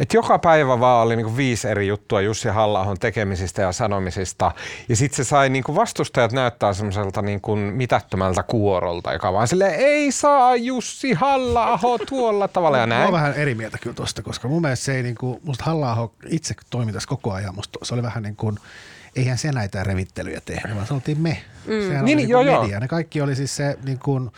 että joka päivä vaan oli niinku viisi eri juttua Jussi halla tekemisistä ja sanomisista. Ja sitten se sai niinku vastustajat näyttää semmoiselta niinku mitättömältä kuorolta, joka vaan silleen, ei saa Jussi halla tuolla <laughs> tavalla ja näin. Mä oon vähän eri mieltä kyllä tosta, koska mun mielestä se ei niinku, musta halla itse toimitaisi koko ajan. Musta se oli vähän niin kuin, eihän se näitä revittelyjä tehnyt, vaan se oltiin me. Mm. Sehän niin, oli niin, joo, media. Joo. Ne kaikki oli siis se niin kuin,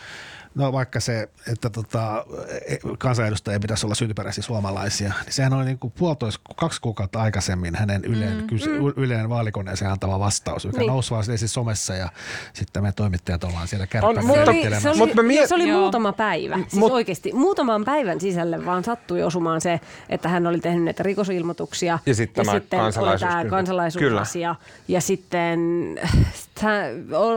No vaikka se, että tota, e, kansanedustajia pitäisi olla syntyperäisiä suomalaisia, niin sehän oli niin kuin puolitoista, kaksi kuukautta aikaisemmin hänen yleen, mm, kysy, mm. yleen vaalikoneeseen antama vastaus, joka niin. nousi vaan siis somessa ja sitten me toimittajat ollaan siellä. Se oli, se oli, mie- se oli muutama päivä, siis Mut, oikeasti muutaman päivän sisälle vaan sattui osumaan se, että hän oli tehnyt näitä rikosilmoituksia ja, sitten ja sitten kansalaisuus, tämä kansalaisuusasia ja sitten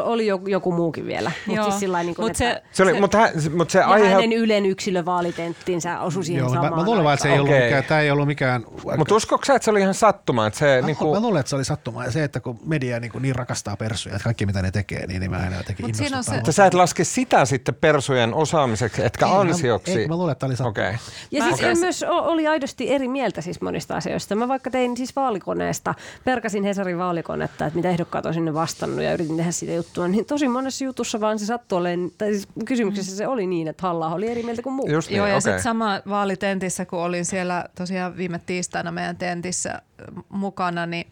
oli joku muukin vielä. Mutta siis sillä niin kuin, Mut se, se, oli, mutta, hän, mutta se ja aihe... hänen Ylen yksilövaalitenttinsä osui siihen Joo, samaan mä, mä luulen vaan, että se ei okay. ollut mikään, tämä ei ollut mikään... Mutta uskoiko sä, että se oli ihan sattuma? Että se, mä, niin kuin... mä luulen, että se oli sattuma. Ja se, että kun media niin, kuin niin rakastaa persuja, että kaikki mitä ne tekee, niin, niin mä en jotenkin Mut se... Että sä et laske sitä sitten persujen osaamiseksi, etkä ei, ansioksi. Mä, ei, mä luulen, että oli sattuma. Okay. Ja siis okay. myös oli aidosti eri mieltä siis monista asioista. Mä vaikka tein siis vaalikoneesta, perkasin Hesarin vaalikonetta, että mitä ehdokkaat on sinne vastannut ja yritin tehdä siitä juttua, niin tosi monessa jutussa vaan se sattui olemaan, tai siis kysymyksessä se oli niin, että halla oli eri mieltä kuin muu. Just niin, Joo, ja okay. sitten sama vaalitentissä, kun olin siellä tosiaan viime tiistaina meidän tentissä mukana, niin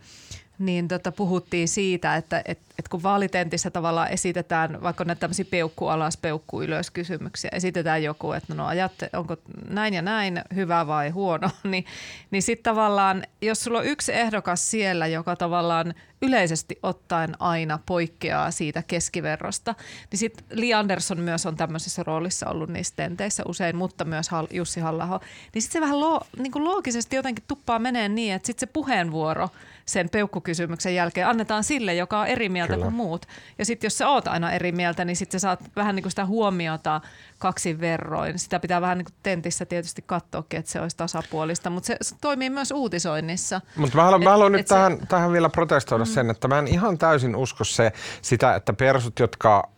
niin tota, puhuttiin siitä, että et, et kun vaalitentissä tavallaan esitetään vaikka näitä tämmöisiä peukku alas, peukku ylös kysymyksiä, esitetään joku, että no ajatte, onko näin ja näin hyvä vai huono, <laughs> niin, niin sitten tavallaan, jos sulla on yksi ehdokas siellä, joka tavallaan yleisesti ottaen aina poikkeaa siitä keskiverrosta, niin sitten Li Andersson myös on tämmöisessä roolissa ollut niissä tenteissä usein, mutta myös Jussi halla niin sitten se vähän lo, niin loogisesti jotenkin tuppaa menee niin, että sitten se puheenvuoro – sen peukkukysymyksen jälkeen annetaan sille, joka on eri mieltä Kyllä. kuin muut. Ja sitten jos sä oot aina eri mieltä, niin sitten sä saat vähän niin kuin sitä huomiota kaksin verroin. Sitä pitää vähän niin kuin tentissä tietysti katsoakin, että se olisi tasapuolista, mutta se, se toimii myös uutisoinnissa. Mutta mä haluan, et, mä haluan nyt se... tähän, tähän vielä protestoida mm. sen, että mä en ihan täysin usko se, sitä, että persut, jotka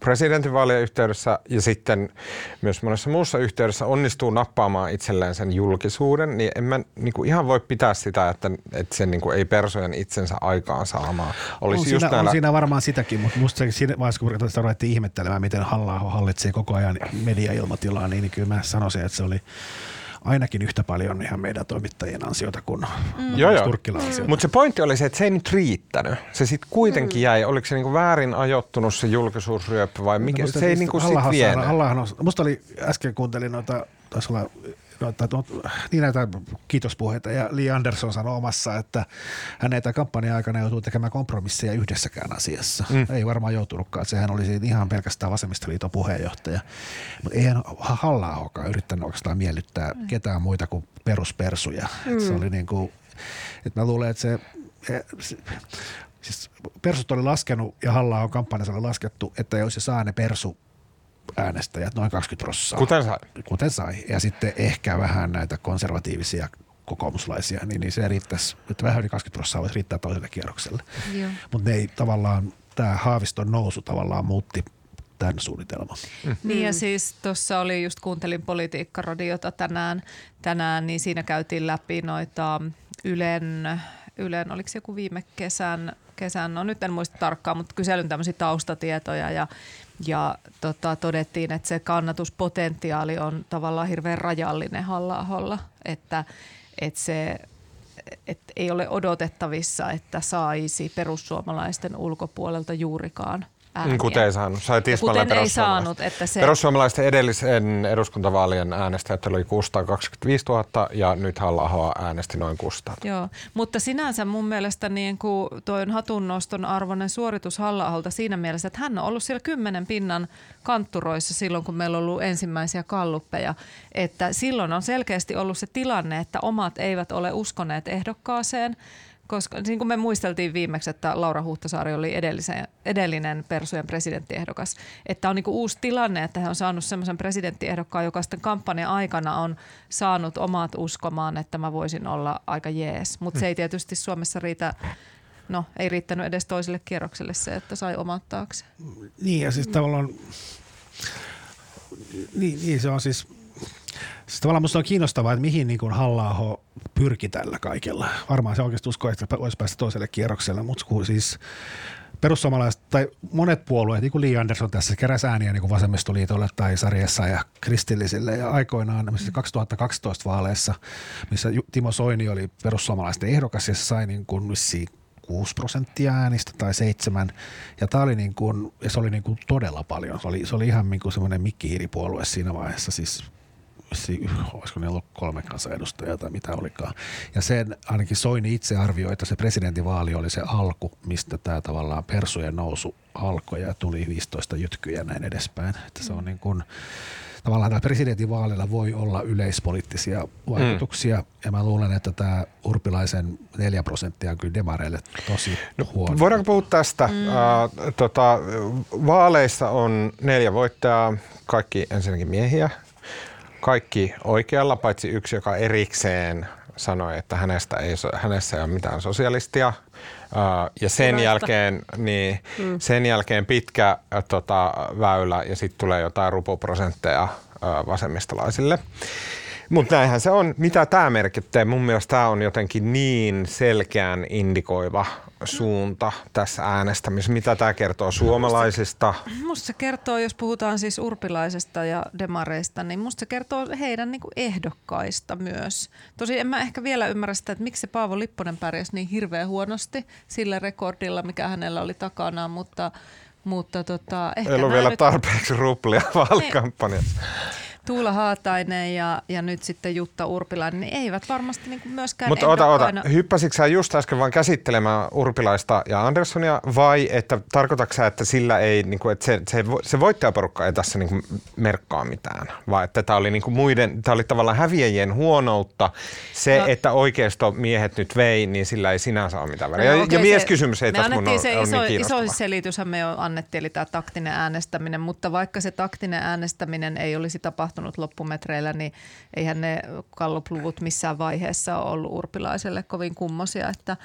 presidentinvaalien yhteydessä ja sitten myös monessa muussa yhteydessä onnistuu nappaamaan itselleen sen julkisuuden, niin en mä niin kuin ihan voi pitää sitä, että, että se niin kuin ei persojen itsensä aikaan saamaan. Olisi on, just siinä, näillä... on siinä varmaan sitäkin, mutta musta siinä vaiheessa, kun ruvettiin ihmettelemään, miten halla hallitsee koko ajan mediailmatilaa, niin, niin kyllä mä sanoisin, että se oli ainakin yhtä paljon ihan meidän toimittajien ansiota kuin mm. joo, joo. ansiota. Mutta se pointti oli se, että se ei nyt riittänyt. Se sitten kuitenkin mm. jäi, oliko se niinku väärin ajoittunut se julkisuusryöppy vai mikä, no, se ei niinku sit vienyt. Musta oli, äsken kuuntelin noita, taisi olla no, no, niin näitä kiitospuheita. Ja Lee Anderson sanoi omassa, että hän ei kampanjan aikana joutuu tekemään kompromisseja yhdessäkään asiassa. Mm. Ei varmaan joutunutkaan. Sehän oli ihan pelkästään vasemmistoliiton puheenjohtaja. Mutta eihän halla yrittänyt oikeastaan miellyttää mm. ketään muita kuin peruspersuja. Mm. Et se oli niin kuin, että mä luulen, että se, se siis persut oli laskenut ja halla on kampanjassa oli laskettu, että jos se saa ne persu äänestäjät, noin 20 prosenttia. Kuten sai. Kuten sai. Ja sitten ehkä vähän näitä konservatiivisia kokoomuslaisia, niin, niin se riittäisi, että vähän yli 20 prosenttia voisi riittää toiselle kierrokselle. Mutta ne ei tavallaan, tämä Haaviston nousu tavallaan muutti tämän suunnitelman. Mm. Niin ja siis tuossa oli just kuuntelin politiikkaradiota tänään, tänään, niin siinä käytiin läpi noita Ylen, Ylen oliko se joku viime kesän, kesän, no nyt en muista tarkkaan, mutta kyselyn tämmöisiä taustatietoja ja ja tota, todettiin, että se kannatuspotentiaali on tavallaan hirveän rajallinen halla että, että se että ei ole odotettavissa, että saisi perussuomalaisten ulkopuolelta juurikaan – ääniä. Kuten ei saanut. Sai kuten ei saanut. Että se... Perussuomalaisten edellisen eduskuntavaalien äänestäjät oli 625 000 ja nyt halla äänesti noin 600 Joo, mutta sinänsä mun mielestä niin kuin toi on hatunnoston arvoinen suoritus halla siinä mielessä, että hän on ollut siellä kymmenen pinnan kantturoissa silloin, kun meillä on ollut ensimmäisiä kalluppeja. Että silloin on selkeästi ollut se tilanne, että omat eivät ole uskoneet ehdokkaaseen – koska niin kuin me muisteltiin viimeksi, että Laura Huhtasaari oli edellinen Persujen presidenttiehdokas, että on niin kuin uusi tilanne, että hän on saanut semmoisen presidenttiehdokkaan, joka sitten kampanjan aikana on saanut omat uskomaan, että mä voisin olla aika jees. Mutta se ei tietysti Suomessa riitä no ei riittänyt edes toiselle kierrokselle se, että sai omat taakse. Niin ja siis tavallaan, niin, niin se on siis Siis tavallaan minusta on kiinnostavaa, että mihin niin halla pyrki tällä kaikella. Varmaan se oikeasti uskoo, että olisi päästä toiselle kierrokselle, mutta siis perussuomalaiset tai monet puolueet, niin kuin Li Andersson tässä keräsi ääniä niin kuin vasemmistoliitolle tai sarjassa ja kristillisille. Ja aikoinaan 2012 vaaleissa, missä Timo Soini oli perussuomalaisten ehdokas ja se sai niin kuin 6 prosenttia äänistä tai seitsemän. Ja, tämä oli niin kuin, ja se oli niin kuin todella paljon. Se oli, se oli ihan niin kuin semmoinen mikkihiiripuolue siinä vaiheessa. Siis olisiko ne ollut kolme kansanedustajaa tai mitä olikaan. Ja sen ainakin Soini itse arvioi, että se presidentinvaali oli se alku, mistä tämä tavallaan persujen nousu alkoi ja tuli 15 jytkyjä ja näin edespäin. Että se on niin kuin, tavallaan tämä presidentinvaalilla voi olla yleispoliittisia vaikutuksia, mm. ja mä luulen, että tämä Urpilaisen 4 prosenttia on kyllä demareille tosi no, huono. Voidaanko puhua tästä? Mm. Uh, tota, vaaleissa on neljä voittajaa, kaikki ensinnäkin miehiä, kaikki oikealla, paitsi yksi, joka erikseen sanoi, että hänestä ei, hänessä ei ole mitään sosialistia. Ja sen jälkeen, niin, mm. sen jälkeen pitkä tota, väylä ja sitten tulee jotain rupuprosentteja vasemmistolaisille. Mutta näinhän se on. Mitä tämä merkittää? Mun mielestä tämä on jotenkin niin selkeän indikoiva suunta tässä äänestämisessä. Mitä tämä kertoo suomalaisista? Musta se kertoo, jos puhutaan siis urpilaisesta ja demareista, niin musta se kertoo heidän niin kuin ehdokkaista myös. Tosi en mä ehkä vielä ymmärrä sitä, että miksi se Paavo Lipponen pärjäsi niin hirveän huonosti sillä rekordilla, mikä hänellä oli takana, mutta mutta tota, ehkä Ei ollut vielä nyt... tarpeeksi ruplia vaalikampanjassa. Tuula Haatainen ja, ja nyt sitten Jutta Urpilainen, niin eivät varmasti niin kuin myöskään Mutta ota, ota. Hyppäsitkö sä just äsken vaan käsittelemään Urpilaista ja Anderssonia vai että tarkoitatko sä, että sillä ei, niin kuin, että se, se, se voittajaporukka ei tässä niin kuin merkkaa mitään? Vai että tämä oli, niin kuin muiden, tämä oli tavallaan häviäjien huonoutta. Se, no, että oikeisto miehet nyt vei, niin sillä ei sinänsä ole mitään väliä. No, ja, okay, ja mieskysymys ei tässä mun ole, se on iso, niin iso selityshän me jo annettiin, eli tämä taktinen äänestäminen, mutta vaikka se taktinen äänestäminen ei olisi tapahtunut tapahtunut loppumetreillä, niin eihän ne kallopluvut missään vaiheessa ole ollut urpilaiselle kovin kummosia, että,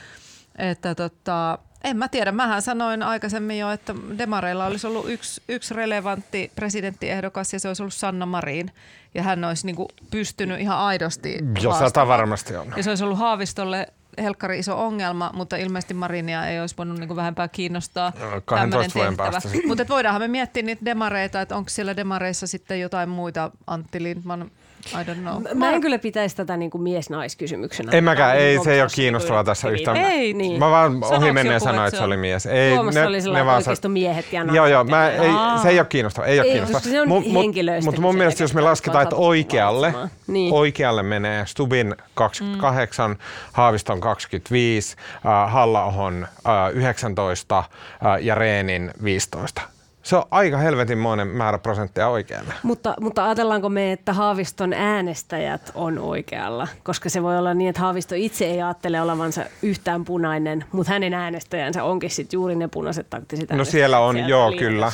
että tota, en mä tiedä. Mähän sanoin aikaisemmin jo, että Demareilla olisi ollut yksi, yksi relevantti presidenttiehdokas ja se olisi ollut Sanna Marin. Ja hän olisi niin kuin pystynyt ihan aidosti Jo sata varmasti on. Ja se olisi ollut Haavistolle helkkari iso ongelma, mutta ilmeisesti Marinia ei olisi voinut niin vähempää kiinnostaa no, tämmöinen tehtävä. Mutta voidaanhan me miettiä niitä demareita, että onko siellä demareissa sitten jotain muita Antti Lindman I don't know. Mä, mä en kyllä pitäisi tätä niin kuin mies-naiskysymyksenä. En mäkään, ei, se ei ole kiinnostavaa tässä yhtään. Ei, niin. Mä vaan ohi menneen sanoin, että se oli mies. Ei, ne, oli sellainen ne oikeisto miehet ja Joo, joo, mä, ei, se ei ole kiinnostavaa. Ei ole kiinnostavaa. Se on mut, Mutta mun mielestä, jos me lasketaan, että oikealle, niin. oikealle menee Stubin 28, mm. Haaviston 25, äh, Halla-ohon äh, 19 äh, ja Reenin 15 Se on aika helvetinmoinen määrä prosenttia oikealle. Mutta, mutta ajatellaanko me, että Haaviston äänestäjät on oikealla? Koska se voi olla niin, että Haavisto itse ei ajattele olevansa yhtään punainen, mutta hänen äänestäjänsä onkin sitten juuri ne punaiset taktiset No siellä on, joo kyllä.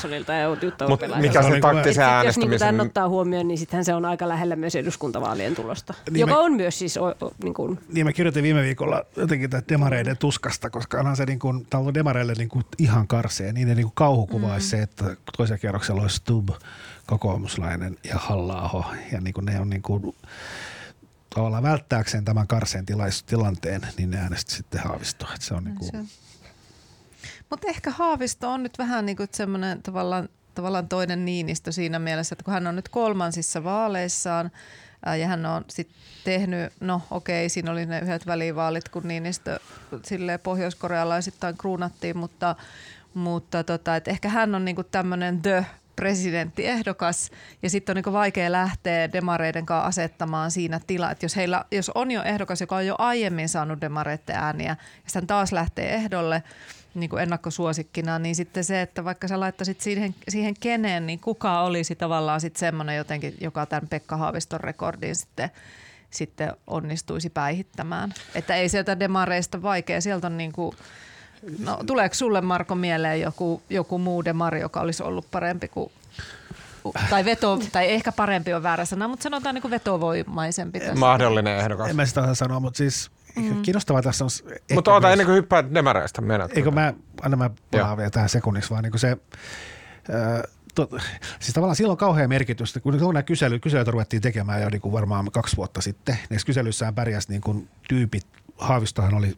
Mutta mikä se taktisen äänestämisen... Jos niin ottaa huomioon, niin sittenhän se on aika lähellä myös eduskuntavaalien tulosta, niin joka me, on myös siis... O, o, niin, kuin... niin mä kirjoitin viime viikolla jotenkin tätä demareiden tuskasta, koska onhan se niin kuin, on demareille niin kuin ihan karsee. Niiden niin kuin kauhukuva mm. olisi se, että toisella kierroksella olisi Stub, kokoomuslainen ja halla Ja niin kuin ne on niin kuin, tavallaan välttääkseen tämän karseen tilanteen, niin ne äänestä sitten Haavistoa. Se on niin kuin... Mutta ehkä Haavisto on nyt vähän niin kuin semmoinen tavallaan, tavallaan toinen Niinistö siinä mielessä, että kun hän on nyt kolmansissa vaaleissaan ja hän on sitten tehnyt, no okei, siinä oli ne yhdet välivaalit, kun Niinistö sille pohjoiskorealaisittain kruunattiin, mutta, mutta tota, et ehkä hän on niinku tämmöinen the presidenttiehdokas ja sitten on niinku vaikea lähteä demareiden kanssa asettamaan siinä tilaa, että jos, heillä, jos on jo ehdokas, joka on jo aiemmin saanut demareiden ääniä ja sitten taas lähtee ehdolle niin kuin ennakkosuosikkina, niin sitten se, että vaikka sä laittaisit siihen, siihen keneen, niin kuka olisi tavallaan sitten semmoinen jotenkin, joka tämän Pekka Haaviston rekordin sitten sitten onnistuisi päihittämään. Että ei sieltä demareista vaikea, sieltä on niin kuin, no tuleeko sulle Marko mieleen joku, joku muu demari, joka olisi ollut parempi kuin tai, veto, tai ehkä parempi on väärä sana, mutta sanotaan niin kuin vetovoimaisempi. Tässä. Mahdollinen ehdokas. En mä sitä sanoa, mutta siis mm. kiinnostavaa tässä on... Mutta oota, myös, ennen kuin hyppäät demareista, mennään. Eikö mä, anna mä palaan vielä tähän sekunniksi, vaan niin kuin se... Äh, to, siis tavallaan silloin on kauhean merkitystä, kun nämä kysely, kyselyt ruvettiin tekemään jo niin kuin varmaan kaksi vuotta sitten. Näissä kyselyissä pärjäsi niin kuin tyypit, Haavistohan oli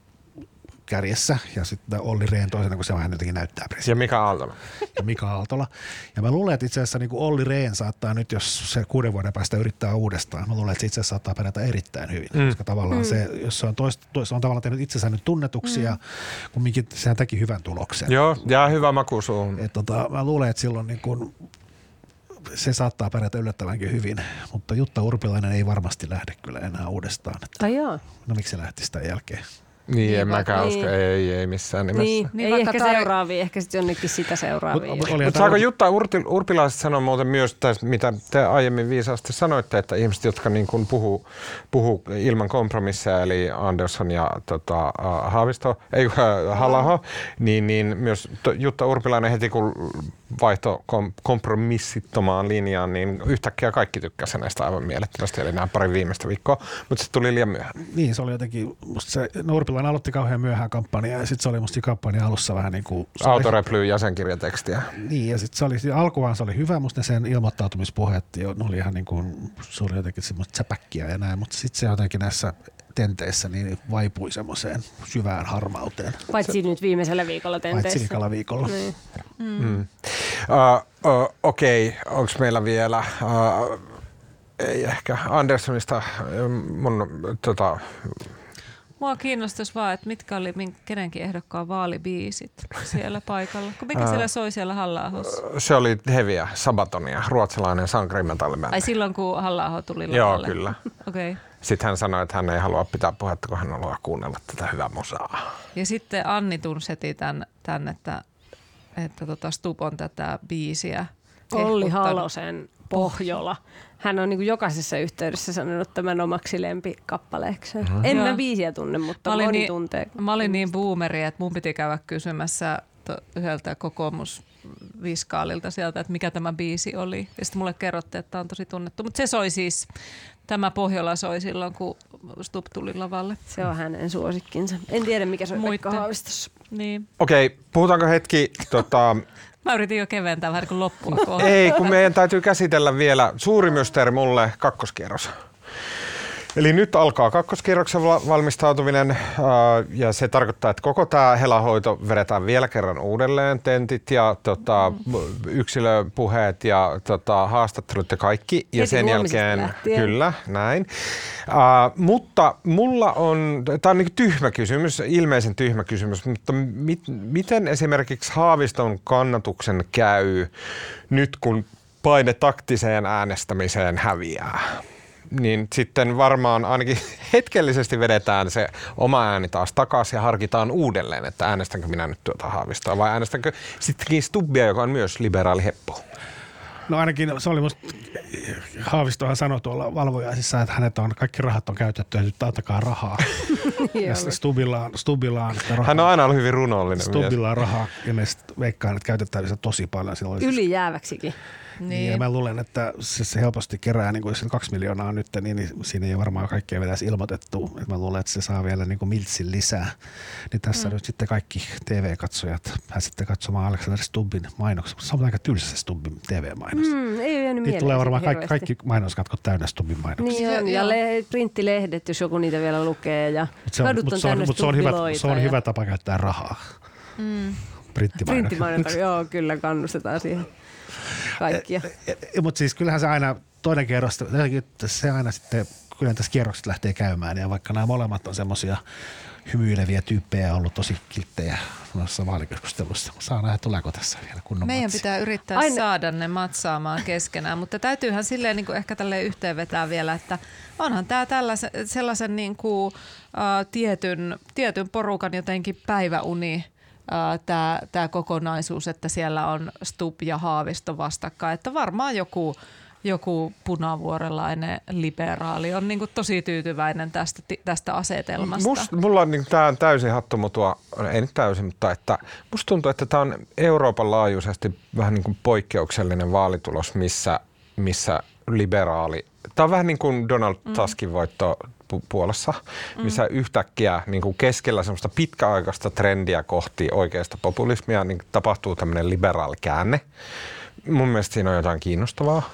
kärjessä ja sitten Olli Rehn toisena, kun se vähän jotenkin näyttää presidentti. Ja Mika Aaltola. Ja Mika Aaltola. Ja mä luulen, että itse asiassa niin kuin Olli Rehn saattaa nyt, jos se kuuden vuoden päästä yrittää uudestaan, mä luulen, että se itse asiassa saattaa pärjätä erittäin hyvin. Mm. Koska tavallaan mm. se, jos se on, toist, toist, on tavallaan tehnyt itsensä nyt tunnetuksia, mm. kumminkin sehän teki hyvän tuloksen. Joo, ja hyvä maku suun. Et tota, mä luulen, että silloin niin kuin, se saattaa pärjätä yllättävänkin hyvin, mutta Jutta Urpilainen ei varmasti lähde kyllä enää uudestaan. Että, Ai joo. No miksi se lähti sitä jälkeen? Niin, niin en mäkään niin. usko, ei, ei missään nimessä. Niin, niin ei ehkä tar- seuraavia, ehkä sitten jonnekin sitä seuraavia. Mutta mut saako Jutta Urti, Urpilaiset sanoa muuten myös, tästä, mitä te aiemmin viisaasti sanoitte, että ihmiset, jotka niin kuin puhuu, puhuu ilman kompromisseja, eli Andersson ja tota, Haavisto, ei Halaho, niin, niin myös Jutta Urpilainen heti kun vaihto kompromissittomaan linjaan, niin yhtäkkiä kaikki tykkäsivät näistä aivan mielettömästi, eli nämä pari viimeistä viikkoa, mutta se tuli liian myöhään. Niin, se oli jotenkin, musta se, no Urpilainen aloitti kauhean myöhään kampanjaa, ja sitten se oli musta kampanja alussa vähän niin kuin... Autoreply jäsenkirjatekstiä. Niin, ja sitten se oli, alkuaan se oli hyvä, musta sen ilmoittautumispuheet, ne oli ihan niin kuin, se oli jotenkin semmoista säpäkkiä ja näin, mutta sitten se jotenkin näissä tenteissä niin vaipui semmoiseen syvään harmauteen. Paitsi se, nyt viimeisellä viikolla tenteissä. Paitsi viikolla viikolla. Niin. Mm. Mm. Uh, uh, Okei, okay. onko meillä vielä... Uh, ei ehkä Anderssonista mun tota, Mua kiinnostaisi vaan, että mitkä oli kenenkin ehdokkaan vaalibiisit siellä paikalla. Mikä siellä soi siellä halla Se oli heviä, Sabatonia, ruotsalainen sankarimetallibändi. Ai silloin, kun halla tuli lavalle? Joo, kyllä. Okei. Okay. Sitten hän sanoi, että hän ei halua pitää puhetta, kun hän haluaa kuunnella tätä hyvää musaa. Ja sitten Anni tunseti tämän, tämän että, että tota Stup on tätä biisiä Olli Halosen Pohjola. Hän on niin kuin jokaisessa yhteydessä sanonut tämän omaksi lempikappaleekseen. Mm-hmm. En mä biisiä tunne, mutta mä olin moni niin, tuntee. Mä olin niin boomeri, että mun piti käydä kysymässä to, yhdeltä kokoomusviskaalilta sieltä, että mikä tämä biisi oli. Ja sitten mulle kerrottiin, että tämä on tosi tunnettu. Mutta se soi siis, tämä Pohjola soi silloin, kun Stup tuli lavalle. Se on hänen suosikkinsa. En tiedä, mikä se on Pekka Haavistossa. Niin. Okei, okay, puhutaanko hetki tota, <laughs> Mä yritin jo keventää vähän kuin loppua. Ei, kun meidän täytyy käsitellä vielä suuri mysteeri mulle kakkoskierros. Eli nyt alkaa kakkoskierroksen valmistautuminen äh, ja se tarkoittaa, että koko tämä helahoito vedetään vielä kerran uudelleen, tentit ja tota, yksilöpuheet ja tota, haastattelut ja kaikki. Ja sen jälkeen, lähtien. kyllä, näin. Uh, mutta mulla on, tämä on niin tyhmä kysymys, ilmeisen tyhmä kysymys, mutta mit, miten esimerkiksi Haaviston kannatuksen käy nyt, kun paine taktiseen äänestämiseen häviää? Niin sitten varmaan ainakin <laughs> hetkellisesti vedetään se oma ääni taas takaisin ja harkitaan uudelleen, että äänestänkö minä nyt tuota Haavistoa vai äänestänkö sittenkin Stubbia, joka on myös liberaali heppo. No ainakin se oli musta, Haavistohan sanoi tuolla valvojaisissa, että hänet on, kaikki rahat on käytetty <laughs> ja nyt antakaa rahaa. ja Stubilla on, Stubilla on rahaa. Hän on aina ollut hyvin runollinen Stubilla on rahaa ja me veikkaan, että käytettävissä tosi paljon. Ylijääväksikin. Niin. niin. Ja mä luulen, että se, se helposti kerää, niin kuin jos kaksi miljoonaa nyt, niin, niin siinä ei varmaan kaikkea vielä ilmoitettu. Et mä luulen, että se saa vielä niin kuin miltsin lisää. Niin tässä mm. nyt sitten kaikki TV-katsojat pääsette katsomaan Alexander Stubbin mainoksia. Se on aika tylsä se Stubbin TV-mainos. Mm, ei niin tulee varmaan kaikki, kaikki mainoskatkot täynnä Stubbin mainoksia. Niin on, ja le- printtilehdet, jos joku niitä vielä lukee. Ja mutta se on, mut se on, mut se on, hyvä, se on hyvä tapa käyttää rahaa. Mm. Printtimainonta, joo, kyllä kannustetaan siihen kaikkia. E, e, e, Mutta siis kyllähän se aina toinen kerros, se aina sitten, kyllä tässä kierrokset lähtee käymään ja vaikka nämä molemmat on semmoisia hymyileviä tyyppejä ollut tosi kilttejä noissa vaalikeskustelussa. Saa nähdä, tuleeko tässä vielä kunnon Meidän matsi. pitää yrittää Aina. saada ne matsaamaan keskenään, mutta täytyyhän silleen niin kuin ehkä tälle yhteenvetää vielä, että onhan tämä tällaisen, sellaisen niin kuin, uh, tietyn, tietyn porukan jotenkin päiväuni tämä, tämä kokonaisuus, että siellä on Stup ja Haavisto vastakkain. Että varmaan joku, joku punavuorelainen liberaali on niin kuin tosi tyytyväinen tästä, tästä asetelmasta. Must, mulla on niin, tämä on täysin hattumutua, ei nyt täysin, mutta että musta tuntuu, että tämä on Euroopan laajuisesti vähän niin kuin poikkeuksellinen vaalitulos, missä, missä liberaali Tämä on vähän niin kuin Donald mm. Tuskin voitto Puolassa, missä mm. yhtäkkiä niin kuin keskellä semmoista pitkäaikaista trendiä kohti oikeasta populismia niin tapahtuu tämmöinen liberaali käänne. Mun mielestä siinä on jotain kiinnostavaa.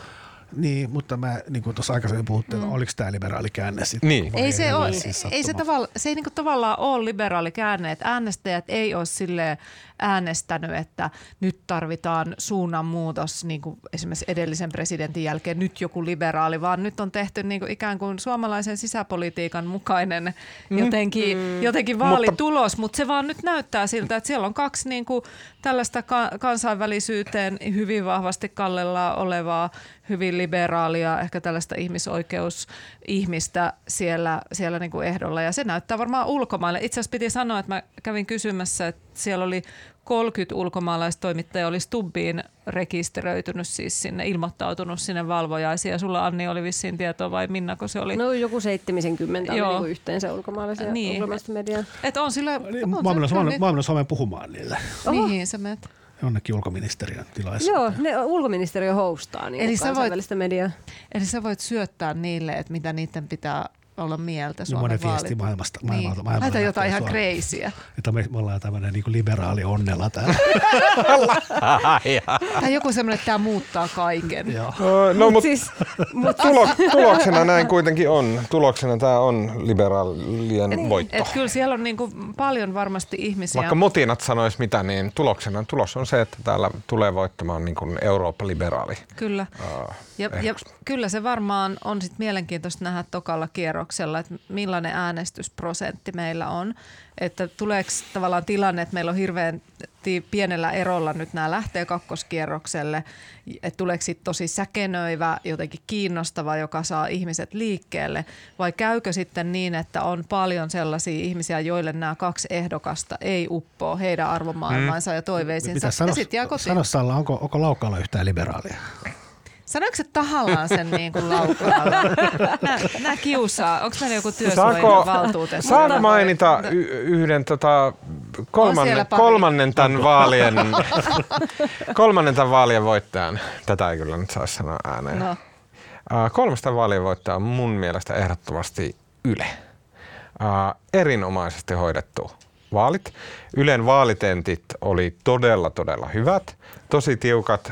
Niin, mutta mä, niin kuin tuossa aikaisemmin puhuttiin, mm. oliko tämä liberaali käänne sitten? Niin. Ei se, ole, ei se, tavalla, se ei niin tavallaan ole liberaali käänne, että äänestäjät ei ole silleen äänestänyt, että nyt tarvitaan suunnanmuutos niin kuin esimerkiksi edellisen presidentin jälkeen nyt joku liberaali, vaan nyt on tehty niin kuin ikään kuin suomalaisen sisäpolitiikan mukainen jotenkin, mm. jotenkin vaalitulos, mutta, mutta se vaan nyt näyttää siltä, että siellä on kaksi niin kuin tällaista ka- kansainvälisyyteen hyvin vahvasti kallella olevaa, hyvin liberaalia, ehkä tällaista ihmisoikeusihmistä siellä, siellä niin kuin ehdolla ja se näyttää varmaan ulkomaille. Itse asiassa piti sanoa, että mä kävin kysymässä, että siellä oli 30 ulkomaalaistoimittajaa oli Stubbiin rekisteröitynyt siis sinne, ilmoittautunut sinne valvojaisiin. Ja sulla Anni oli vissiin tietoa vai Minnako se oli? No joku 70 Joo. oli niin yhteensä ulkomaalaisia niin. ulkomaalaista mediaa. Et on sillä... Niin, on mä menen Suomeen, Suomeen puhumaan niille. Oho. Mihin sä menet? jonnekin ulkoministeriön tilaisuuteen. Joo, ne ulkoministeriö hostaa niin eli sä voit, mediaa. Eli sä voit syöttää niille, että mitä niiden pitää olla mieltä Suomen monen viesti maailmasta. Maailmalta, niin. maailmalta Laita jotain ihan kreisiä. Että me, me ollaan tämmöinen niin liberaali onnella täällä. <laughs> tai joku semmoinen, että tämä muuttaa kaiken. Joo. No, mutta siis, mut tulo, <laughs> tuloksena näin kuitenkin on. Tuloksena tämä on liberaalien niin, voitto. Et kyllä siellä on niinku paljon varmasti ihmisiä. Vaikka mutinat sanois mitä, niin tuloksena tulos on se, että täällä tulee voittamaan niin kuin Eurooppa-liberaali. Kyllä. Uh, ja, ja kyllä se varmaan on sit mielenkiintoista nähdä tokalla kierroksella, että millainen äänestysprosentti meillä on. Että tuleeko tavallaan tilanne, että meillä on hirveän pienellä erolla nyt nämä lähtee kakkoskierrokselle, että tuleeko sitten tosi säkenöivä, jotenkin kiinnostava, joka saa ihmiset liikkeelle, vai käykö sitten niin, että on paljon sellaisia ihmisiä, joille nämä kaksi ehdokasta ei uppoa heidän arvomaailmaansa mm. ja toiveisiinsa. Sano, ja Sano Salla, onko, onko Laukalla yhtään liberaalia? Sanoiko se tahallaan sen niin kuin laukaalla? Nää, kiusaa. Onko meillä joku työsuojeluvaltuutettu? Saanko mainita y- yhden tota, kolmannen, kolmannen tämän vaalien, kolmannen tämän vaalien voittajan? Tätä ei kyllä nyt saa sanoa ääneen. No. Uh, kolmas tämän vaalien voittaja on mun mielestä ehdottomasti Yle. Uh, erinomaisesti hoidettu vaalit. Ylen vaalitentit oli todella, todella hyvät tosi tiukat,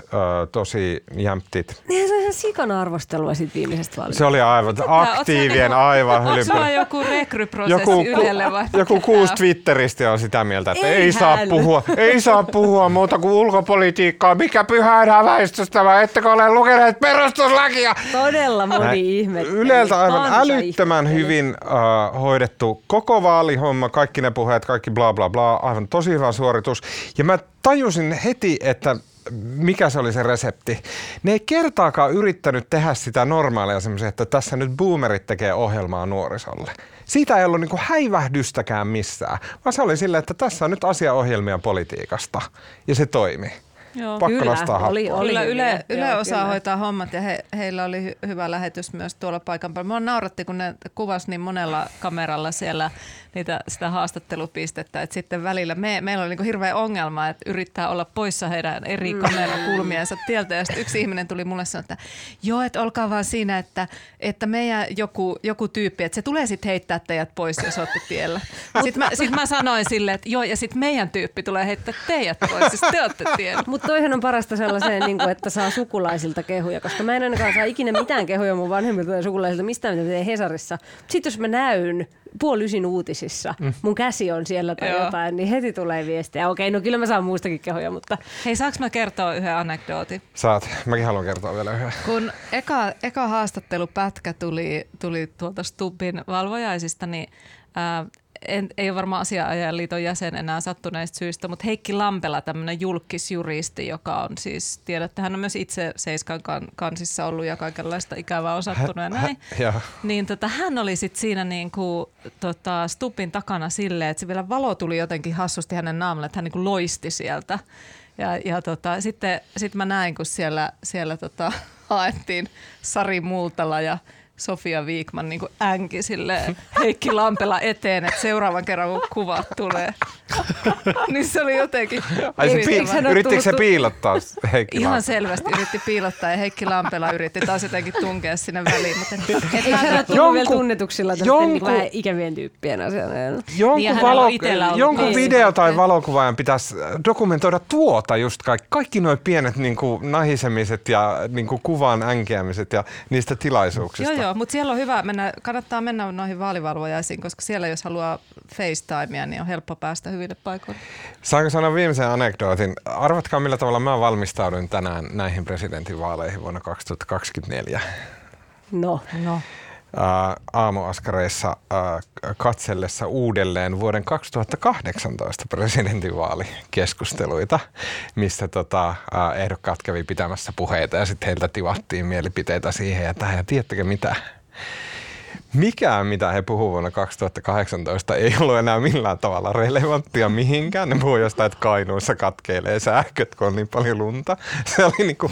tosi jämptit. Niin se on ihan sikana arvostelua siitä viimeisestä vaalista. Se oli aivan aktiivien, aivan hylpy. Onko sulla joku rekryprosessi joku, Ylelle vai? Joku kuusi Twitteristä on sitä mieltä, että ei, ei saa, puhua, ei saa puhua muuta kuin ulkopolitiikkaa. Mikä pyhä väistöstä vai ettekö ole lukeneet perustuslakia? Todella moni ihme. Yleltä aivan älyttömän ihme. hyvin uh, hoidettu koko vaalihomma, kaikki ne puheet, kaikki bla bla bla, aivan tosi hyvä suoritus. Ja mä tajusin heti, että mikä se oli se resepti. Ne ei kertaakaan yrittänyt tehdä sitä normaalia semmoisia, että tässä nyt boomerit tekee ohjelmaa nuorisolle. Siitä ei ollut niin häivähdystäkään missään, vaan se oli silleen, että tässä on nyt asiaohjelmia politiikasta ja se toimi. Joo. Pakko kyllä, nostaa oli, oli Kyllä Yle, Yle Joo, osaa kyllä. hoitaa hommat ja he, heillä oli hy, hyvä lähetys myös tuolla paikan päällä. Mua nauratti, kun ne kuvasi niin monella kameralla siellä niitä, sitä haastattelupistettä, että sitten välillä me, meillä oli niin hirveä ongelma, että yrittää olla poissa heidän eri mm. kamerakulmiensa tieltä ja sitten yksi ihminen tuli mulle sanoa, että joo, että olkaa vaan siinä, että, että meidän joku, joku tyyppi, että se tulee sitten heittää teidät pois, jos olette tiellä. Sitten mä, sit mä sanoin silleen, että joo, ja sitten meidän tyyppi tulee heittää teidät pois, siis te olette tiellä. Mutta toihan on parasta sellaiseen, niin kuin, että saa sukulaisilta kehuja, koska mä en ainakaan saa ikinä mitään kehuja mun vanhemmilta ja sukulaisilta mistään, mitä teen Hesarissa. Sitten jos mä näyn puoli ysin uutisissa, mm. mun käsi on siellä tai Joo. jotain, niin heti tulee viestiä. Okei, no kyllä mä saan muistakin kehoja, mutta... Hei, saaks mä kertoa yhden anekdootin? Saat. Mäkin haluan kertoa vielä yhden. Kun eka, eka haastattelupätkä tuli, tuli tuolta Stubbin valvojaisista, niin ää, en, ei ole varmaan asianajaliiton jäsen enää sattuneista syistä, mutta Heikki Lampela, tämmöinen julkisjuristi, joka on siis, tiedätte, hän on myös itse Seiskan kansissa ollut ja kaikenlaista ikävää on sattunut ja näin. Hä, niin tota, hän oli sitten siinä niin kuin, tota, stupin takana silleen, että se vielä valo tuli jotenkin hassusti hänen naamalle, että hän niin kuin loisti sieltä. Ja, ja tota, sitten sit mä näin, kun siellä, siellä tota, <laughs> haettiin Sari Multala ja Sofia Viikman niin änki sille Heikki Lampela eteen, että seuraavan kerran kun kuvat tulee. <laughs> niin se oli jotenkin... Ai se piil- yrittikö se piilottaa Heikki Ihan selvästi yritti piilottaa ja Heikki Lampela yritti taas jotenkin tunkea sinne väliin. Mutta et, et Eikö hän ole vielä tunnetuksilla jonkun, niin vähän ikävien tyyppien asiana? Jonkun, niin, valo, jonkun video tai valokuvaajan pitäisi dokumentoida tuota just kaikki, kaikki nuo pienet niin kuin, nahisemiset ja niin kuin, kuvan änkeämiset ja niistä tilaisuuksista. Joo, joo, mutta siellä on hyvä mennä, kannattaa mennä noihin vaalivalvojaisiin, koska siellä jos haluaa FaceTimea, niin on helppo päästä hyville paikoille. Saanko sanoa viimeisen anekdootin? Arvatkaa millä tavalla mä valmistaudun tänään näihin presidentinvaaleihin vuonna 2024. No. no. Aamuaskareissa katsellessa uudelleen vuoden 2018 presidentinvaalikeskusteluita, missä tota, ehdokkaat kävi pitämässä puheita ja sitten heiltä tivattiin mielipiteitä siihen ja tähän. Ja tiedättekö mitä? Mikään, mitä he puhuvat vuonna 2018, ei ollut enää millään tavalla relevanttia mihinkään. Ne puhuivat jostain, että Kainuussa katkeilee sähköt, kun on niin paljon lunta. Se oli niin kuin,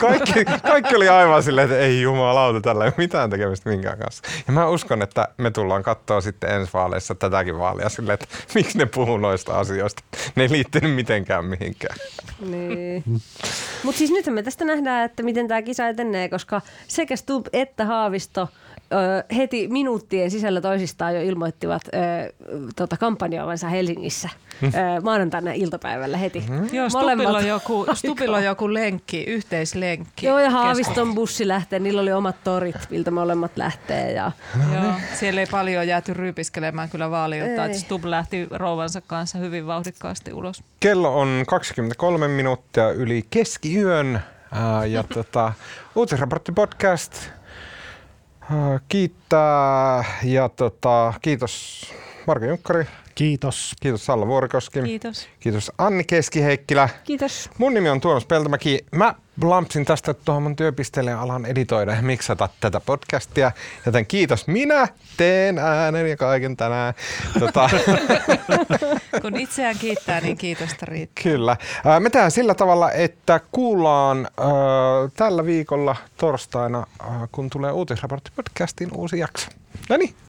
kaikki, kaikki oli aivan silleen, että ei jumalauta, tällä ei ole mitään tekemistä minkään kanssa. Ja mä uskon, että me tullaan katsoa sitten ensi vaaleissa tätäkin vaalia silleen, että miksi ne puhuu noista asioista. Ne ei liittynyt mitenkään mihinkään. Niin. Mutta siis nyt me tästä nähdään, että miten tämä kisa etenee, koska sekä Stub että Haavisto – heti minuuttien sisällä toisistaan jo ilmoittivat ö, tota, kampanjoivansa Helsingissä ö, maanantaina iltapäivällä heti. Mm-hmm. Joo, Stupilla on, joku, <laughs> Stupilla on joku lenkki, yhteislenkki. Joo, ja Haaviston bussi lähtee, niillä oli omat torit, miltä molemmat lähtee. Ja... Joo, siellä ei paljon jääty ryypiskelemään kyllä vaaliota, että Stub lähti rouvansa kanssa hyvin vauhdikkaasti ulos. Kello on 23 minuuttia yli keskiyön. ja <laughs> tota, Uutisraportti podcast kiittää ja tota, kiitos Marko Junkkari. Kiitos. Kiitos Salla Vuorikoski. Kiitos. Kiitos Anni Keskiheikkilä. Kiitos. Mun nimi on Tuomas Peltomäki. Mä lampsin tästä tuohon mun työpisteelle alan editoida ja miksata tätä podcastia. Joten kiitos. Minä teen äänen ja kaiken tänään. Tota. <laughs> Kun itseään kiittää, niin kiitosta riittää. Kyllä. Me tehdään sillä tavalla, että kuullaan äh, tällä viikolla torstaina, äh, kun tulee uutisraportti podcastin uusi jakso. No niin,